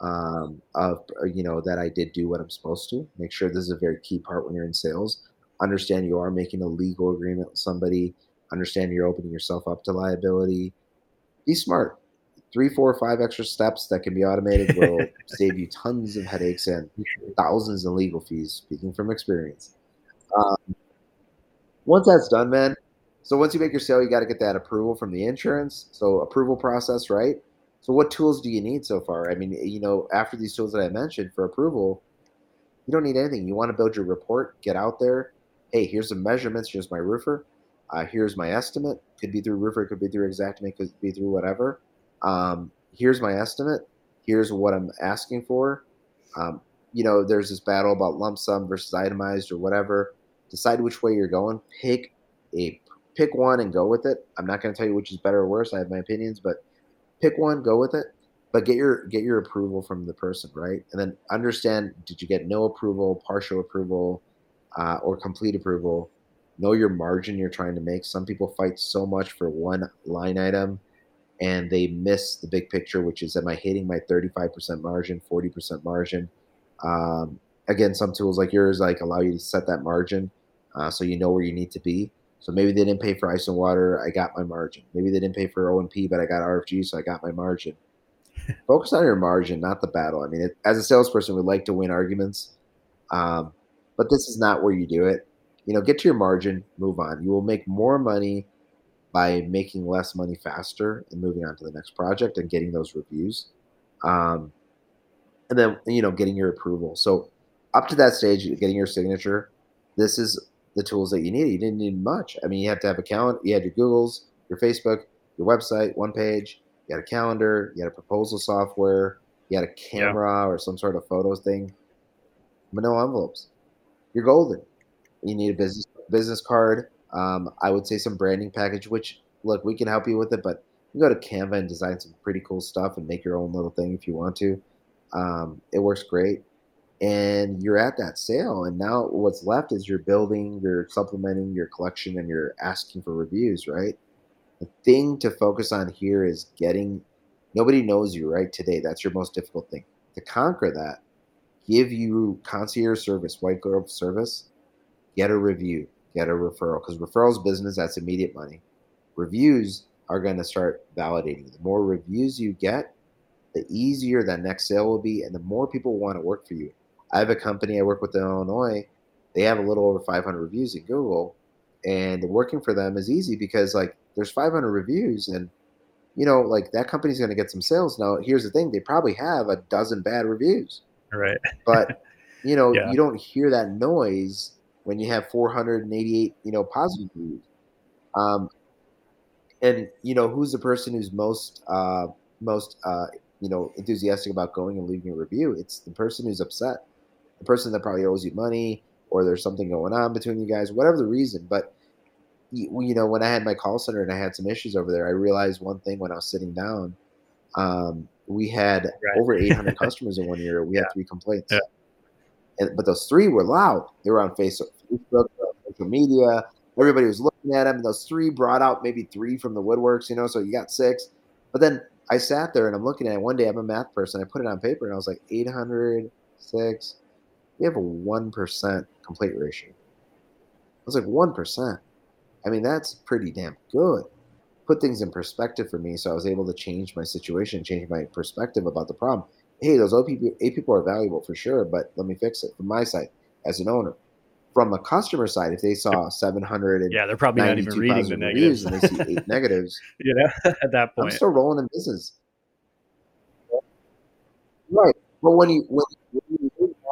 um, of uh, you know that I did do what I'm supposed to. Make sure this is a very key part when you're in sales. Understand you are making a legal agreement with somebody. Understand you're opening yourself up to liability. Be smart. Three, four, five extra steps that can be automated will save you tons of headaches and thousands in legal fees. Speaking from experience. Um, once that's done, man. So once you make your sale, you got to get that approval from the insurance. So approval process, right? So what tools do you need so far? I mean, you know, after these tools that I mentioned for approval, you don't need anything. You want to build your report, get out there. Hey, here's the measurements. Here's my Roofr. Uh, here's my estimate. Could be through Roofr. Could be through Xactimate. Could be through whatever. Um, here's my estimate. Here's what I'm asking for. Um, you know, there's this battle about lump sum versus itemized or whatever. Decide which way you're going. Pick a pick one and go with it. I'm not going to tell you which is better or worse. I have my opinions, but pick one, go with it, but get your get your approval from the person, right? And then understand: did you get no approval, partial approval, uh, or complete approval? Know your margin you're trying to make. Some people fight so much for one line item, and they miss the big picture, which is: am I hitting my 35% margin, 40% margin? Um, again, some tools like yours like allow you to set that margin, uh, so you know where you need to be. So maybe they didn't pay for ice and water. I got my margin. Maybe they didn't pay for O&P, but I got RFG, so I got my margin. Focus on your margin, not the battle. I mean, it, as a salesperson, we like to win arguments, um, but this is not where you do it. You know, get to your margin, move on. You will make more money by making less money faster and moving on to the next project and getting those reviews. Um, and then, you know, getting your approval. So up to that stage, getting your signature, this is the tools that you needed. You didn't need much. I mean, you have to have a calendar. You had your Googles, your Facebook, your website, one page. You had a calendar. You had a proposal software. You had a camera yeah. or some sort of photos thing. But no envelopes. You're golden. You need a business business card. Um, I would say some branding package. Which look, we can help you with it, but you go to Canva and design some pretty cool stuff and make your own little thing if you want to. Um, it works great and you're at that sale and now what's left is you're building you're supplementing your collection and you're asking for reviews right the thing to focus on here is getting nobody knows you right today that's your most difficult thing to conquer that, give you concierge service, white glove service, get a review, get a referral. Because referrals business, that's immediate money. Reviews are going to start validating. The more reviews you get, the easier that next sale will be, and the more people want to work for you. I have a company I work with in Illinois. They have a little over 500 reviews in Google, and working for them is easy because like there's 500 reviews, and you know like that company's going to get some sales. Now here's the thing: they probably have a dozen bad reviews, right? but you know yeah. you don't hear that noise when you have 488 you know positive reviews. Um, and you know who's the person who's most uh, most uh, you know enthusiastic about going and leaving a review? It's the person who's upset, the person that probably owes you money, or there's something going on between you guys, whatever the reason. But you, know, when I had my call center and I had some issues over there, I realized one thing when I was sitting down. Um, we had right. over 800 customers in one year. We yeah. had three complaints, yeah. and, but those three were loud. They were on Facebook, Facebook social media. Everybody was looking at them. And those three brought out maybe three from the woodworks, you know. So you got six. But then I sat there and I'm looking at it. One day I'm a math person. I put it on paper and I was like 800, six. We have a one percent complete ratio. I was like one percent. I mean that's pretty damn good. Put things in perspective for me, so I was able to change my situation, change my perspective about the problem. Hey, those OPP, eight people are valuable for sure, but let me fix it from my side as an owner from a customer side, if they saw 700 and yeah, they're probably not even reading the negatives and they see eight negatives, you know, at that point, I'm still rolling in business. Right, but when you when, you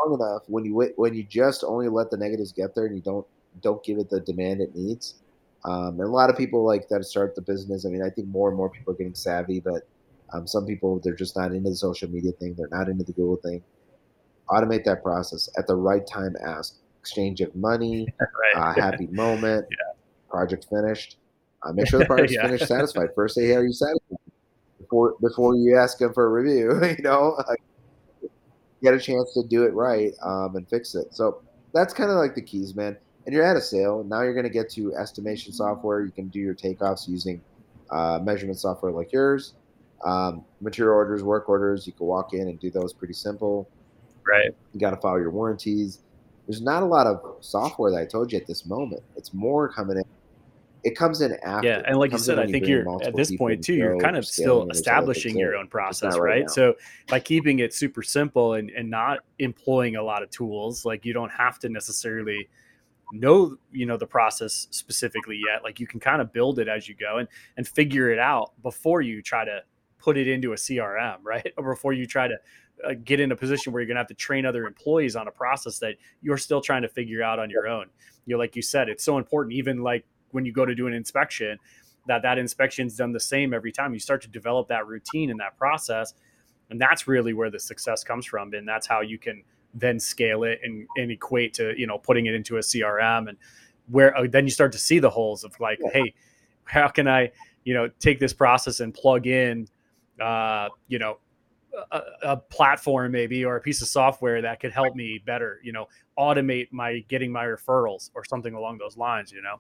long enough, when you when you just only let the negatives get there and you don't don't give it the demand it needs, um, and a lot of people like that start the business. I mean, I think more and more people are getting savvy, but um, some people they're just not into the social media thing. They're not into the Google thing. Automate that process at the right time. Ask exchange of money, right. uh, happy moment, yeah. project finished. Uh, make sure the project's yeah. finished satisfied. First say, hey, are you satisfied? Before before you ask them for a review, you know, get a chance to do it right um, and fix it. So that's kind of like the keys, man. And you're at a sale. Now you're going to get to estimation software. You can do your takeoffs using uh, measurement software like yours. Um, material orders, work orders, you can walk in and do those pretty simple. Right. You got to follow your warranties there's not a lot of software that I told you at this moment. It's more coming in. It comes in after. Yeah, and like you said, I think you're at this point too. You're kind of still establishing your own process, right? right so by keeping it super simple and and not employing a lot of tools, like you don't have to necessarily know you know the process specifically yet. Like you can kind of build it as you go and and figure it out before you try to put it into a CRM, right? Or before you try to uh, get in a position where you're going to have to train other employees on a process that you're still trying to figure out on your own. You know, like you said, it's so important. Even like when you go to do an inspection, that that inspection is done the same every time. You start to develop that routine and that process, and that's really where the success comes from. And that's how you can then scale it and, and equate to you know putting it into a CRM and where uh, then you start to see the holes of like, hey, how can I you know take this process and plug in uh, you know a, a, platform maybe or a piece of software that could help me better you know automate my getting my referrals or something along those lines you know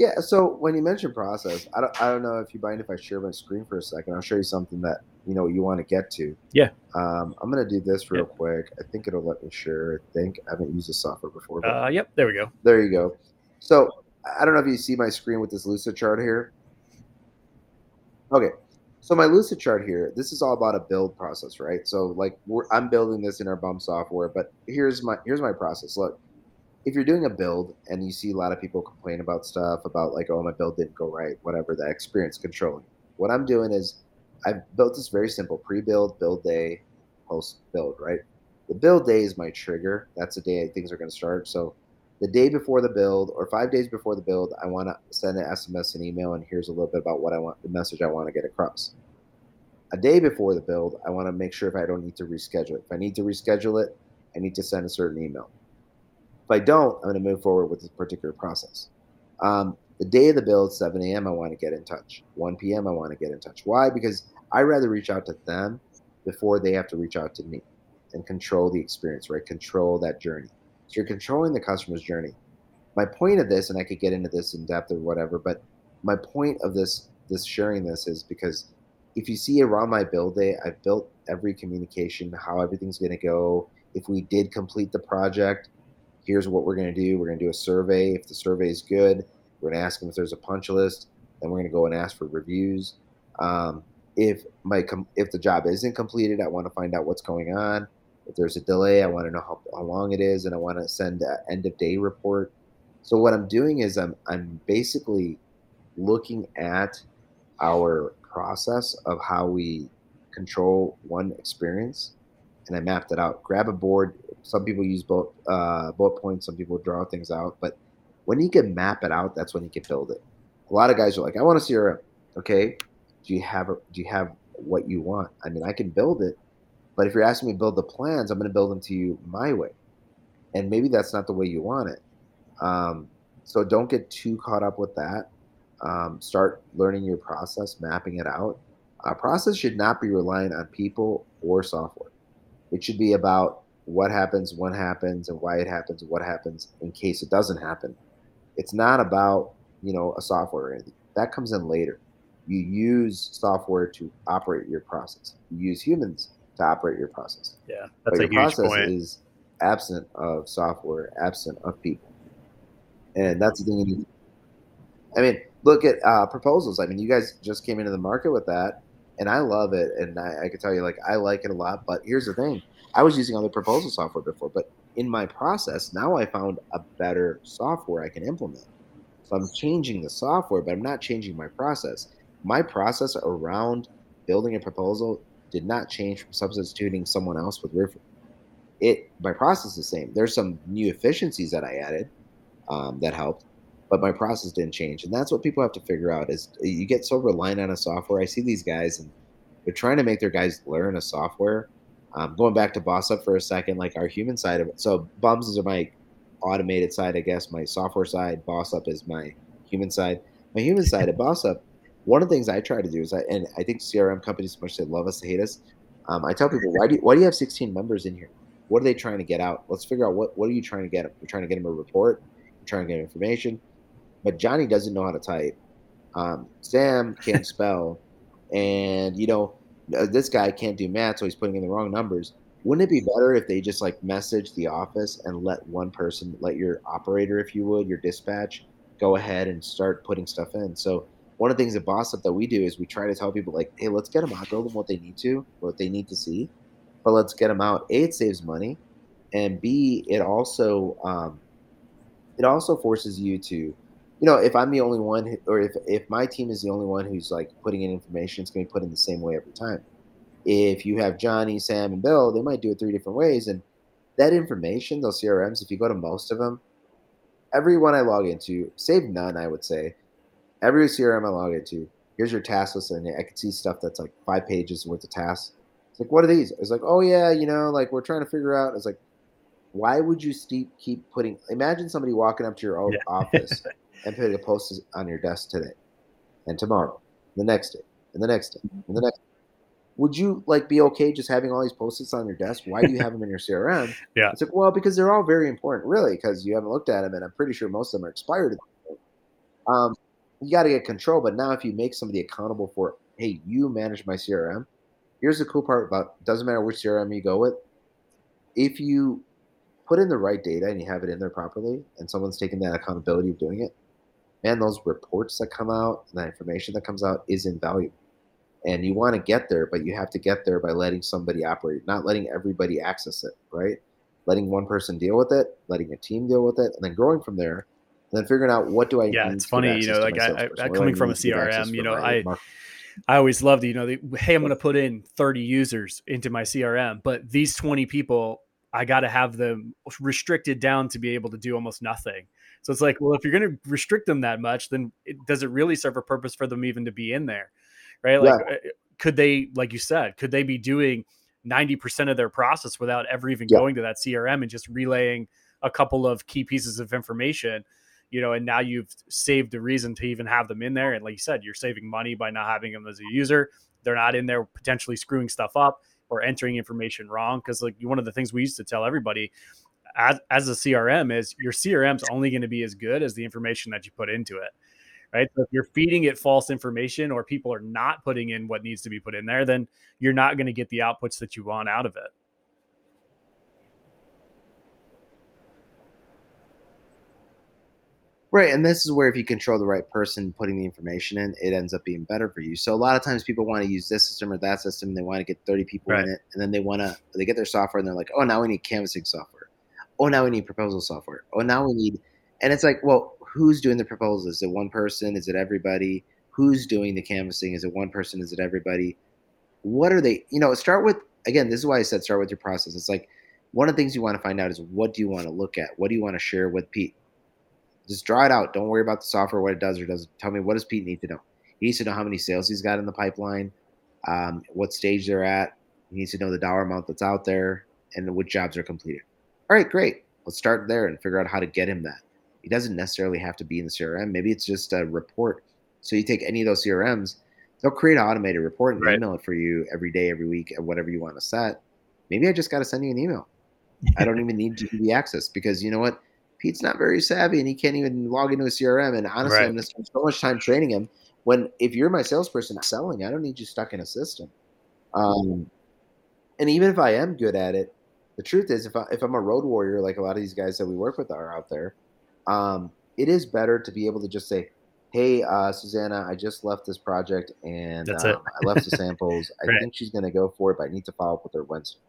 yeah so when you mention process i don't, I don't know if you mind if i share my screen for a second i'll show you something that you know you want to get to yeah um, i'm going to do this real yeah. quick i think it'll let me share i think i haven't used the software before uh, yep there we go there you go so I don't know if you see my screen with this Lucidchart here. Okay, so my Lucidchart here, this is all about a build process, right? So like I'm building this in our bump software, but here's my here's my process. Look, if you're doing a build and you see a lot of people complain about stuff about like, oh, my build didn't go right, whatever, that experience controlling. What I'm doing is I've built this very simple pre-build, build day, post build, right? The build day is my trigger. That's the day things are going to start. So the day before the build or five days before the build, I want to send an SMS and email, and here's a little bit about what I want, the message I want to get across. A day before the build, I want to make sure if I don't need to reschedule it. If I need to reschedule it, I need to send a certain email. If I don't, I'm going to move forward with this particular process. Um, the day of the build, 7 a.m., I want to get in touch. 1 p.m., I want to get in touch. Why? Because I rather reach out to them before they have to reach out to me and control the experience, right? Control that journey. So you're controlling the customer's journey. My point of this, and I could get into this in depth or whatever, but my point of this this sharing this is because if you see around my build day, I've built every communication, how everything's going to go. If we did complete the project, here's what we're going to do. We're going to do a survey. If the survey is good, we're going to ask them if there's a punch list. Then we're going to go and ask for reviews. Um, if my com- if the job isn't completed, I want to find out what's going on. If there's a delay, I want to know how, how long it is, and I want to send an end of day report. So what I'm doing is I'm I'm basically looking at our process of how we control one experience, and I mapped it out. Grab a board. Some people use bullet uh, bullet points. Some people draw things out. But when you can map it out, that's when you can build it. A lot of guys are like, "I want to see a CRM." Okay, do you have a, do you have what you want? I mean, I can build it, but if you're asking me to build the plans, I'm going to build them to you my way, and maybe that's not the way you want it. Um, so don't get too caught up with that. Um, start learning your process, mapping it out. A process should not be reliant on people or software. It should be about what happens, when happens, and why it happens, and what happens in case it doesn't happen. It's not about you know a software or anything. That comes in later. You use software to operate your process. You use humans to operate your process. Yeah, that's but a your huge process point. is absent of software, absent of people, and that's the thing you need. I mean, look at uh, proposals. I mean, you guys just came into the market with that, and I love it. And I, I can tell you, like, I like it a lot. But here's the thing: I was using other proposal software before, but in my process, now I found a better software I can implement. So I'm changing the software, but I'm not changing my process. My process around building a proposal did not change from substituting someone else with Roofr. It my process is the same. There's some new efficiencies that I added um, that helped, but my process didn't change. And that's what people have to figure out is you get so reliant on a software. I see these guys and they're trying to make their guys learn a software. Um, going back to boss up for a second like our human side of it so bums is my automated side i guess. My software side boss up is my human side. My human side at boss up one of the things i try to do is I, and i think crm companies much they love us to hate us. Um, i tell people why do you, why do you have 16 members in here? What are they trying to get out? Let's figure out what what are you trying to get you're trying to get them a report? You're trying to get information but Johnny doesn't know how to type. Um, Sam can't spell, and you know uh, this guy can't do math, so he's putting in the wrong numbers. Wouldn't it be better if they just like message the office and let one person, let your operator, if you would, your dispatch, go ahead and start putting stuff in? So one of the things at Boss Up that we do is we try to tell people like, hey, let's get them out, build them what they need to, what they need to see, but let's get them out. A, it saves money, and B, it also um, it also forces you to you know, if I'm the only one, or if if my team is the only one who's like putting in information, it's going to be put in the same way every time. If you have Johnny, Sam, and Bill, they might do it three different ways, and that information, those CRMs, if you go to most of them, every one I log into, save none, I would say, every CRM I log into, here's your task list, and I can see stuff that's like five pages worth of tasks. It's like, what are these? It's like, oh yeah, you know, like we're trying to figure out. It's like, why would you keep putting? Imagine somebody walking up to your own yeah. office and put a post on your desk today and tomorrow, the next day, and the next day, and the next. Would you like be okay just having all these post-its on your desk? Why do you have them in your CRM? yeah, it's like well because they're all very important, really, because you haven't looked at them, and I'm pretty sure most of them are expired. Um, you got to get control, but now if you make somebody accountable for, hey, you manage my CRM. Here's the cool part about doesn't matter which CRM you go with. If you put in the right data and you have it in there properly, and someone's taking that accountability of doing it, man, those reports that come out and that information that comes out is invaluable. And you want to get there, but you have to get there by letting somebody operate, not letting everybody access it, right? Letting one person deal with it, letting a team deal with it, and then growing from there, and then figuring out what do I. Yeah, it's funny, you know, like I, I, coming from a CRM, you know, I. I always loved, you know, the, hey, I'm going to put in 30 users into my CRM, but these 20 people, I got to have them restricted down to be able to do almost nothing. So it's like, well, if you're going to restrict them that much, then it, does it really serve a purpose for them even to be in there? Right? Like, yeah. Uh, could they, like you said, could they be doing 90% of their process without ever even yeah. going to that CRM and just relaying a couple of key pieces of information? You know, and now you've saved the reason to even have them in there. And like you said, you're saving money by not having them as a user. They're not in there potentially screwing stuff up or entering information wrong. Because like one of the things we used to tell everybody as, as a CRM is your CRM is only going to be as good as the information that you put into it. right? So if you're feeding it false information or people are not putting in what needs to be put in there, then you're not going to get the outputs that you want out of it. Right. And this is where if you control the right person putting the information in, it ends up being better for you. So a lot of times people want to use this system or that system. and They want to get 30 people right. in it. And then they want to, they get their software and they're like, oh, now we need canvassing software. Oh, now we need proposal software. Oh, now we need, and it's like, well, who's doing the proposals? Is it one person? Is it everybody? Who's doing the canvassing? Is it one person? Is it everybody? What are they, you know, start with, again, this is why I said start with your process. It's like one of the things you want to find out is what do you want to look at? What do you want to share with Pete? Just draw it out. Don't worry about the software, what it does or doesn't. Tell me what does Pete need to know? He needs to know how many sales he's got in the pipeline, um, what stage they're at. He needs to know the dollar amount that's out there and which jobs are completed. All right, great. Let's start there and figure out how to get him that. He doesn't necessarily have to be in the CRM. Maybe it's just a report. So you take any of those CRMs, they'll create an automated report and right. email it for you every day, every week, at whatever you want to set. Maybe I just got to send you an email. I don't even need GPD access because you know what? Pete's not very savvy and he can't even log into a CRM. And honestly, right. I'm going to spend so much time training him. When if you're my salesperson selling, I don't need you stuck in a system. Um, and even if I am good at it, the truth is, if I, if I'm a road warrior like a lot of these guys that we work with are out there, um, it is better to be able to just say, "Hey, uh, Susanna, I just left this project and um, I left the samples. I right. think she's going to go for it, but I need to follow up with her Wednesday."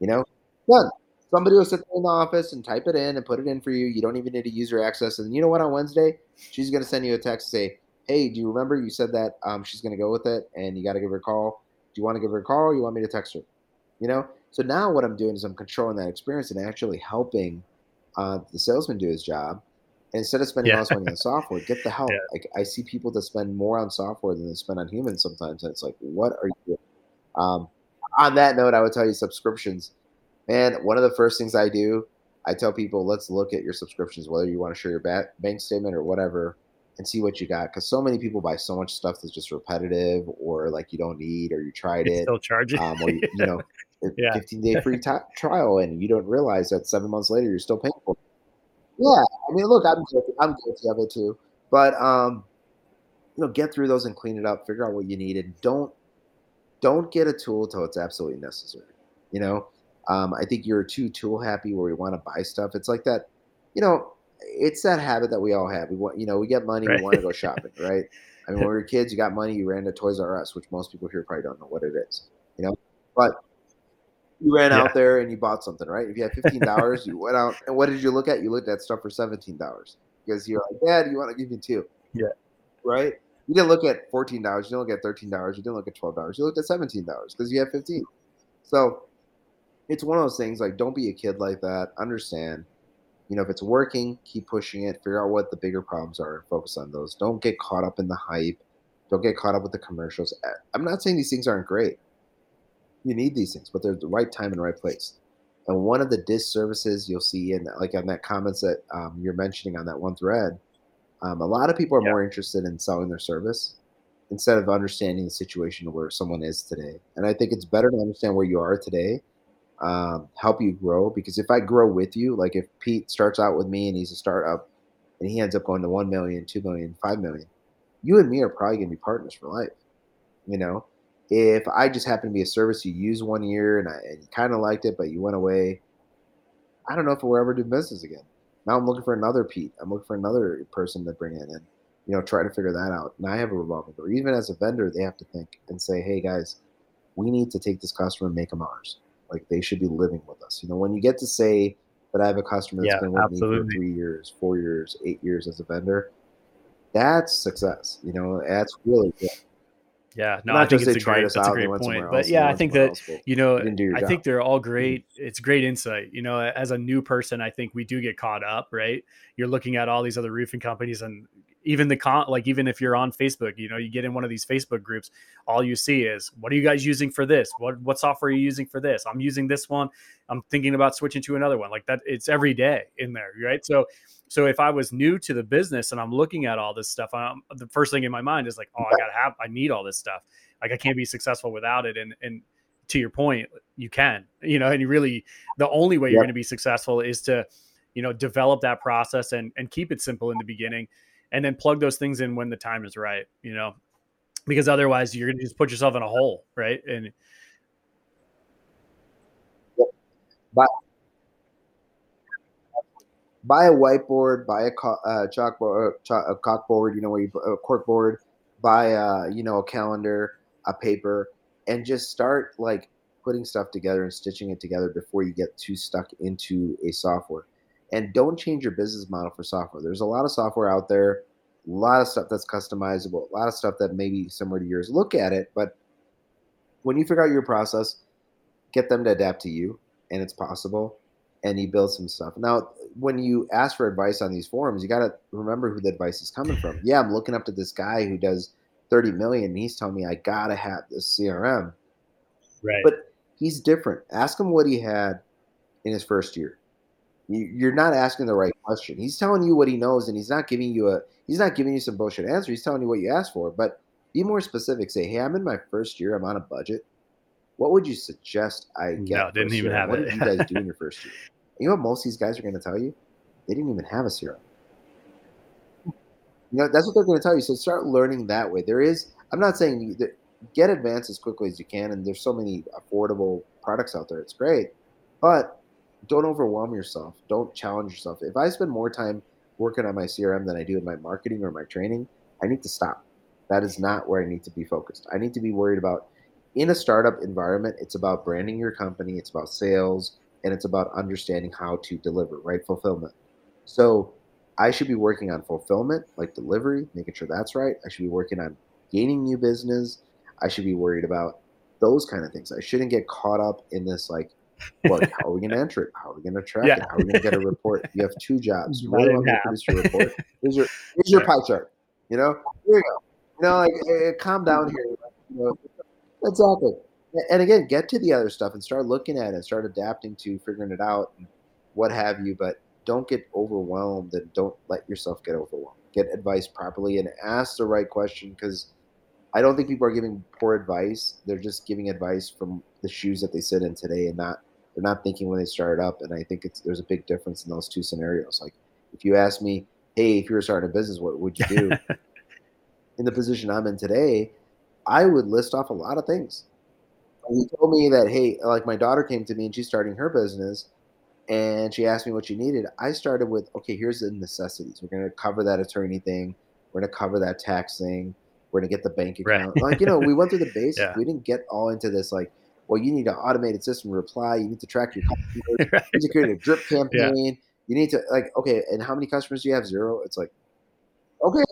You know, done. Somebody will sit there in the office and type it in and put it in for you. You don't even need to user access. And you know what? On Wednesday, she's going to send you a text to say, "Hey, do you remember you said that um, she's going to go with it, and you got to give her a call? Do you want to give her a call? or You want me to text her? You know." So now what I'm doing is I'm controlling that experience and actually helping uh, the salesman do his job. And instead of spending yeah. all this money on software, get the help. Yeah. Like I see people that spend more on software than they spend on humans sometimes, and it's like, what are you doing? Um, on that note, I would tell you subscriptions man, one of the first things I do, I tell people, let's look at your subscriptions, whether you want to share your bank statement or whatever, and see what you got. Because so many people buy so much stuff that's just repetitive, or like you don't need, or you tried it, still charge it, um, or you, you know, yeah. 15 day free t- trial, and you don't realize that seven months later you're still paying for. it. Yeah, I mean, look, I'm guilty, I'm guilty of it too, but um, you know, get through those and clean it up. Figure out what you need, and don't don't get a tool until it's absolutely necessary. You know, um, I think you're too tool happy where we want to buy stuff. It's like that, you know, it's that habit that we all have. We want, you know, we get money, right. we want to go shopping, right? I mean, when we were kids, you got money, you ran to Toys R Us, which most people here probably don't know what it is, you know. But you ran yeah. out there and you bought something, right? If you had fifteen dollars, you went out and what did you look at? You looked at stuff for seventeen dollars because you're like, Dad, you want to give me two? Yeah. Right. You didn't look at fourteen dollars. You didn't look at thirteen dollars. You didn't look at twelve dollars. You looked at seventeen dollars because you had fifteen. So it's one of those things like don't be a kid like that. Understand, you know, if it's working, keep pushing it. Figure out what the bigger problems are and focus on those. Don't get caught up in the hype. Don't get caught up with the commercials. I'm not saying these things aren't great. You need these things, but they're the right time and right place. And one of the disservices you'll see in like on that comments that um, you're mentioning on that one thread, um, a lot of people are yeah. more interested in selling their service instead of understanding the situation where someone is today. And I think it's better to understand where you are today um, help you grow. Because if I grow with you, like if Pete starts out with me and he's a startup and he ends up going to 1 million, 2 million, 5 million, you and me are probably going to be partners for life. You know, if I just happen to be a service you use one year and, I, and kind of liked it, but you went away, I don't know if we'll ever do business again. Now I'm looking for another Pete. I'm looking for another person to bring in and, you know, try to figure that out. And I have a revolving door. Even as a vendor, they have to think and say, hey, guys, we need to take this customer and make them ours. Like they should be living with us. You know, when you get to say that I have a customer that's yeah, been with absolutely. me for three years, four years, eight years as a vendor, that's success. You know, that's really good. Yeah, no, Not I think it's a great, that's a great point. But yeah, I think that you know, I job. think they're all mm-hmm. great. It's great insight. You know, as a new person, I think we do get caught up. Right, you're looking at all these other roofing companies, and even the con like even if you're on facebook you know you get in one of these facebook groups all you see is what are you guys using for this what what software are you using for this i'm using this one i'm thinking about switching to another one like that it's every day in there right so so if i was new to the business and i'm looking at all this stuff I'm, the first thing in my mind is like oh i gotta have i need all this stuff like i can't be successful without it and and to your point you can you know and you really the only way yep. you're going to be successful is to you know develop that process and and keep it simple in the beginning and then plug those things in when the time is right. You know, because otherwise you're gonna just put yourself in a hole, right? And buy, buy a whiteboard, buy a uh, chalkboard, uh, a cockboard, you know, where you a corkboard, buy a you know a calendar, a paper, and just start like putting stuff together and stitching it together before you get too stuck into a software. And don't change your business model for software. There's a lot of software out there, a lot of stuff that's customizable, a lot of stuff that maybe similar to yours. Look at it, but when you figure out your process, get them to adapt to you, and it's possible. And you build some stuff. Now, when you ask for advice on these forums, you got to remember who the advice is coming from. Yeah, I'm looking up to this guy who does 30 million, and he's telling me I gotta have this CRM. Right. But he's different. Ask him what he had in his first year. You're not asking the right question. He's telling you what he knows, and he's not giving you a he's not giving you some bullshit answer. He's telling you what you asked for. But be more specific. Say, hey, I'm in my first year. I'm on a budget. What would you suggest I get? No, didn't even have what it. did you guys do in your first year? You know what most of these guys are going to tell you? They didn't even have a CRM. You know, that's what they're going to tell you. So start learning that way. There is. I'm not saying get advanced as quickly as you can, and there's so many affordable products out there. It's great, but don't overwhelm yourself. Don't challenge yourself. If I spend more time working on my CRM than I do in my marketing or my training, I need to stop. That is not where I need to be focused. I need to be worried about in a startup environment, it's about branding your company, it's about sales, and it's about understanding how to deliver, right? Fulfillment. So I should be working on fulfillment, like delivery, making sure that's right. I should be working on gaining new business. I should be worried about those kind of things. I shouldn't get caught up in this like, well, how are we going to enter it? How are we going to track yeah. it? How are we going to get a report? You have two jobs. Right you to produce your report. Here's your here's your pie chart. You know, here you go. You know, like uh, calm down here. You know, exactly. And again, get to the other stuff and start looking at it, start adapting to figuring it out, and what have you. But don't get overwhelmed and don't let yourself get overwhelmed. Get advice properly and ask the right question because I don't think people are giving poor advice. They're just giving advice from the shoes that they sit in today, and not they're not thinking when they start up. And I think it's there's a big difference in those two scenarios. Like if you ask me, hey, if you were starting a business, what would you do? in the position I'm in today, I would list off a lot of things. And told me that, hey, like my daughter came to me and she's starting her business, and she asked me what she needed. I started with, okay, here's the necessities. We're going to cover that attorney thing. We're going to cover that tax thing we're gonna get the bank account. Right. Like you know, we went through the basics. yeah. We didn't get all into this like, well, you need an automated system to reply. You need to track your customers. right. You need to create a drip campaign. Yeah. You need to like, okay, and how many customers do you have? Zero. It's like, okay,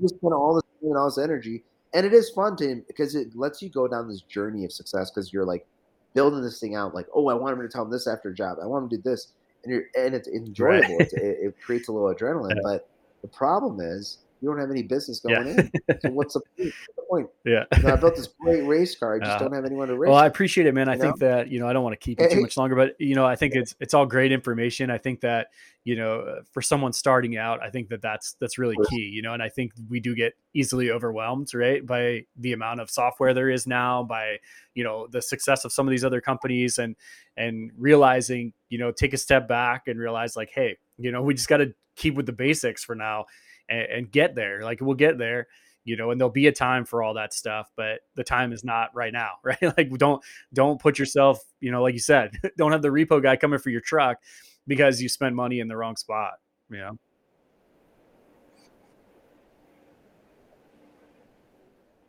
you spend all this and all this energy, and it is fun to because it lets you go down this journey of success because you're like building this thing out. Like, oh, I want him to tell him this after a job. I want him to do this, and you're and it's enjoyable. Right. It's, it, it, creates a little adrenaline, but the problem is you don't have any business going yeah. in. So what's the, point? Yeah. You know, I built this great race car. I just uh, don't have anyone to race. Well, I appreciate it, man. I know? think that, you know, I don't want to keep it too much longer, but you know, I think it's, it's all great information. I think that, you know, for someone starting out, I think that that's, that's really key, you know, and I think we do get easily overwhelmed, right. By the amount of software there is now by, you know, the success of some of these other companies and, and realizing, you know, take a step back and realize like, Hey, you know, we just got to keep with the basics for now and, and get there. Like we'll get there you know and there'll be a time for all that stuff but the time is not right now right like don't don't put yourself you know like you said don't have the repo guy coming for your truck because you spent money in the wrong spot you know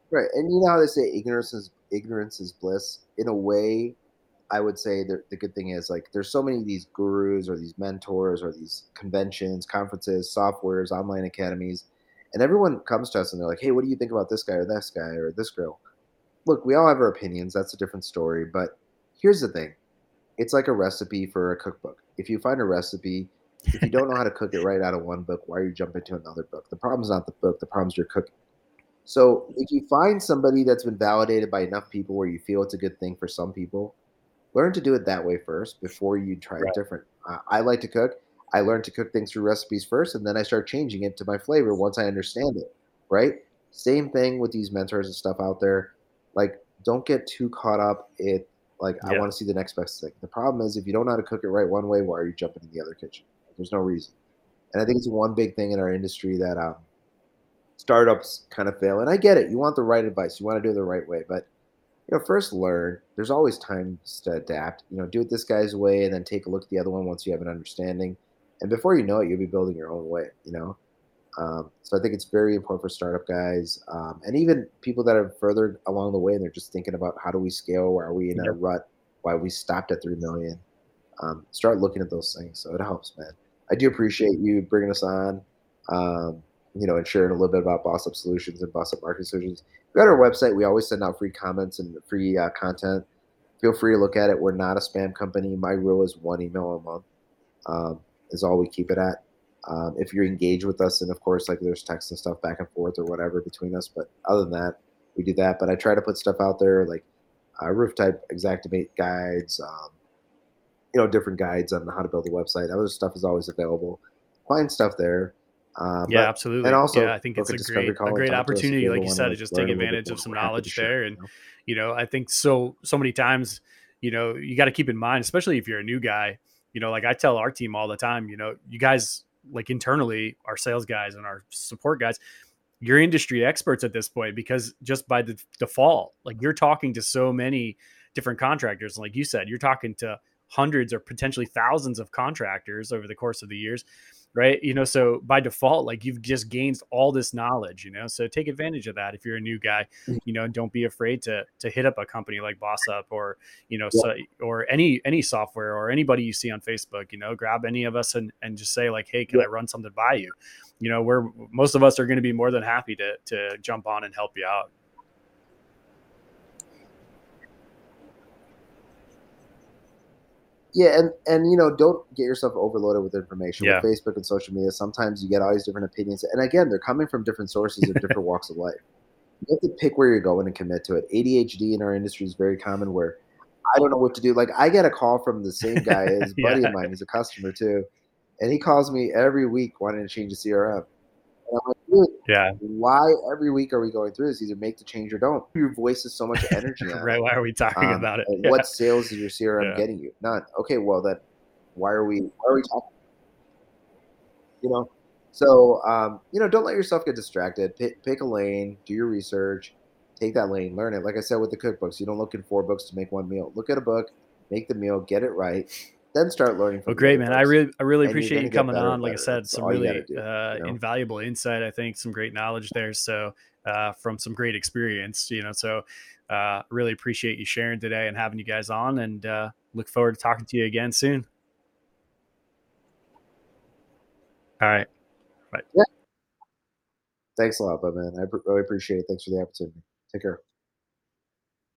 right and you know how they say ignorance is ignorance is bliss in a way I would say the, the good thing is like there's so many of these gurus or these mentors or these conventions, conferences, softwares, online academies, and everyone comes to us and they're like, "Hey, what do you think about this guy or this guy or this girl?" Look, we all have our opinions. That's a different story. But here's the thing: it's like a recipe for a cookbook. If you find a recipe, if you don't know how to cook it right out of one book, why are you jumping to another book? The problem's not the book. The problem's your cooking. So if you find somebody that's been validated by enough people where you feel it's a good thing for some people, learn to do it that way first before you try right. it different. Uh, I like to cook. I learned to cook things through recipes first, and then I start changing it to my flavor once I understand it. Right? Same thing with these mentors and stuff out there. Like, don't get too caught up in like yeah. I want to see the next best thing. The problem is if you don't know how to cook it right one way, why are you jumping in the other kitchen? There's no reason. And I think it's one big thing in our industry that um, startups kind of fail. And I get it. You want the right advice. You want to do it the right way. But, you know, first learn. There's always times to adapt. You know, do it this guy's way and then take a look at the other one once you have an understanding. And before you know it, you'll be building your own way, you know? Um, so I think it's very important for startup guys um, and even people that are further along the way and they're just thinking about how do we scale? Why are we in a rut? Why we stopped at 3 million? Um, start looking at those things. So it helps, man. I do appreciate you bringing us on. You know, and sharing a little bit about Boss Up Solutions and Boss Up Marketing Solutions. We got our website. We always send out free comments and free uh, content. Feel free to look at it. We're not a spam company. My rule is one email a month um, is all we keep it at. Um, if you're engaged with us, and of course, like there's text and stuff back and forth or whatever between us. But other than that, we do that. But I try to put stuff out there like uh, roof type Xactimate guides, um, you know, different guides on how to build a website. Other stuff is always available. Find stuff there. Uh, yeah, absolutely. And also, yeah, I think it's a great, a great opportunity, like you said, to just take advantage of some knowledge there. And, you know, I think so, so many times, you know, you got to keep in mind, especially if you're a new guy, you know, like I tell our team all the time, you know, you guys like internally, our sales guys and our support guys, you're industry experts at this point because just by the default, like you're talking to so many different contractors. Like you said, you're talking to hundreds or potentially thousands of contractors over the course of the years right you know so by default like you've just gained all this knowledge you know so take advantage of that if you're a new guy mm. you know don't be afraid to to hit up a company like boss up or you know yeah. so, or any any software or anybody you see on facebook you know grab any of us and and just say like hey can yeah. i run something by you you know we're most of us are going to be more than happy to to jump on and help you out Yeah, and and you know, don't get yourself overloaded with information yeah. with Facebook and social media. Sometimes you get all these different opinions, and again, they're coming from different sources of different walks of life. You have to pick where you're going and commit to it. ADHD in our industry is very common, where I don't know what to do. Like I get a call from the same guy as yeah. buddy of mine, he's a customer too, and he calls me every week wanting to change the CRM. Yeah. Why every week are we going through this? Either make the change or don't. Your voice is so much energy. right. Why are we talking um, about it? Yeah. What sales is your CRM yeah. getting you? None. Okay. Well, then why are we? Why are we talking? You know. So um, you know, don't let yourself get distracted. Pick, pick a lane. Do your research. Take that lane. Learn it. Like I said with the cookbooks, you don't look in four books to make one meal. Look at a book. Make the meal. Get it right then start learning. Well, great, man. I really, I really appreciate you coming on. Like I said, some really do, uh, you know? invaluable insight. I think some great knowledge there. So, uh, from some great experience, you know. So, uh, really appreciate you sharing today and having you guys on, and uh, look forward to talking to you again soon. All right. Bye. Yeah. Thanks a lot, but man, I really appreciate it. Thanks for the opportunity. Take care.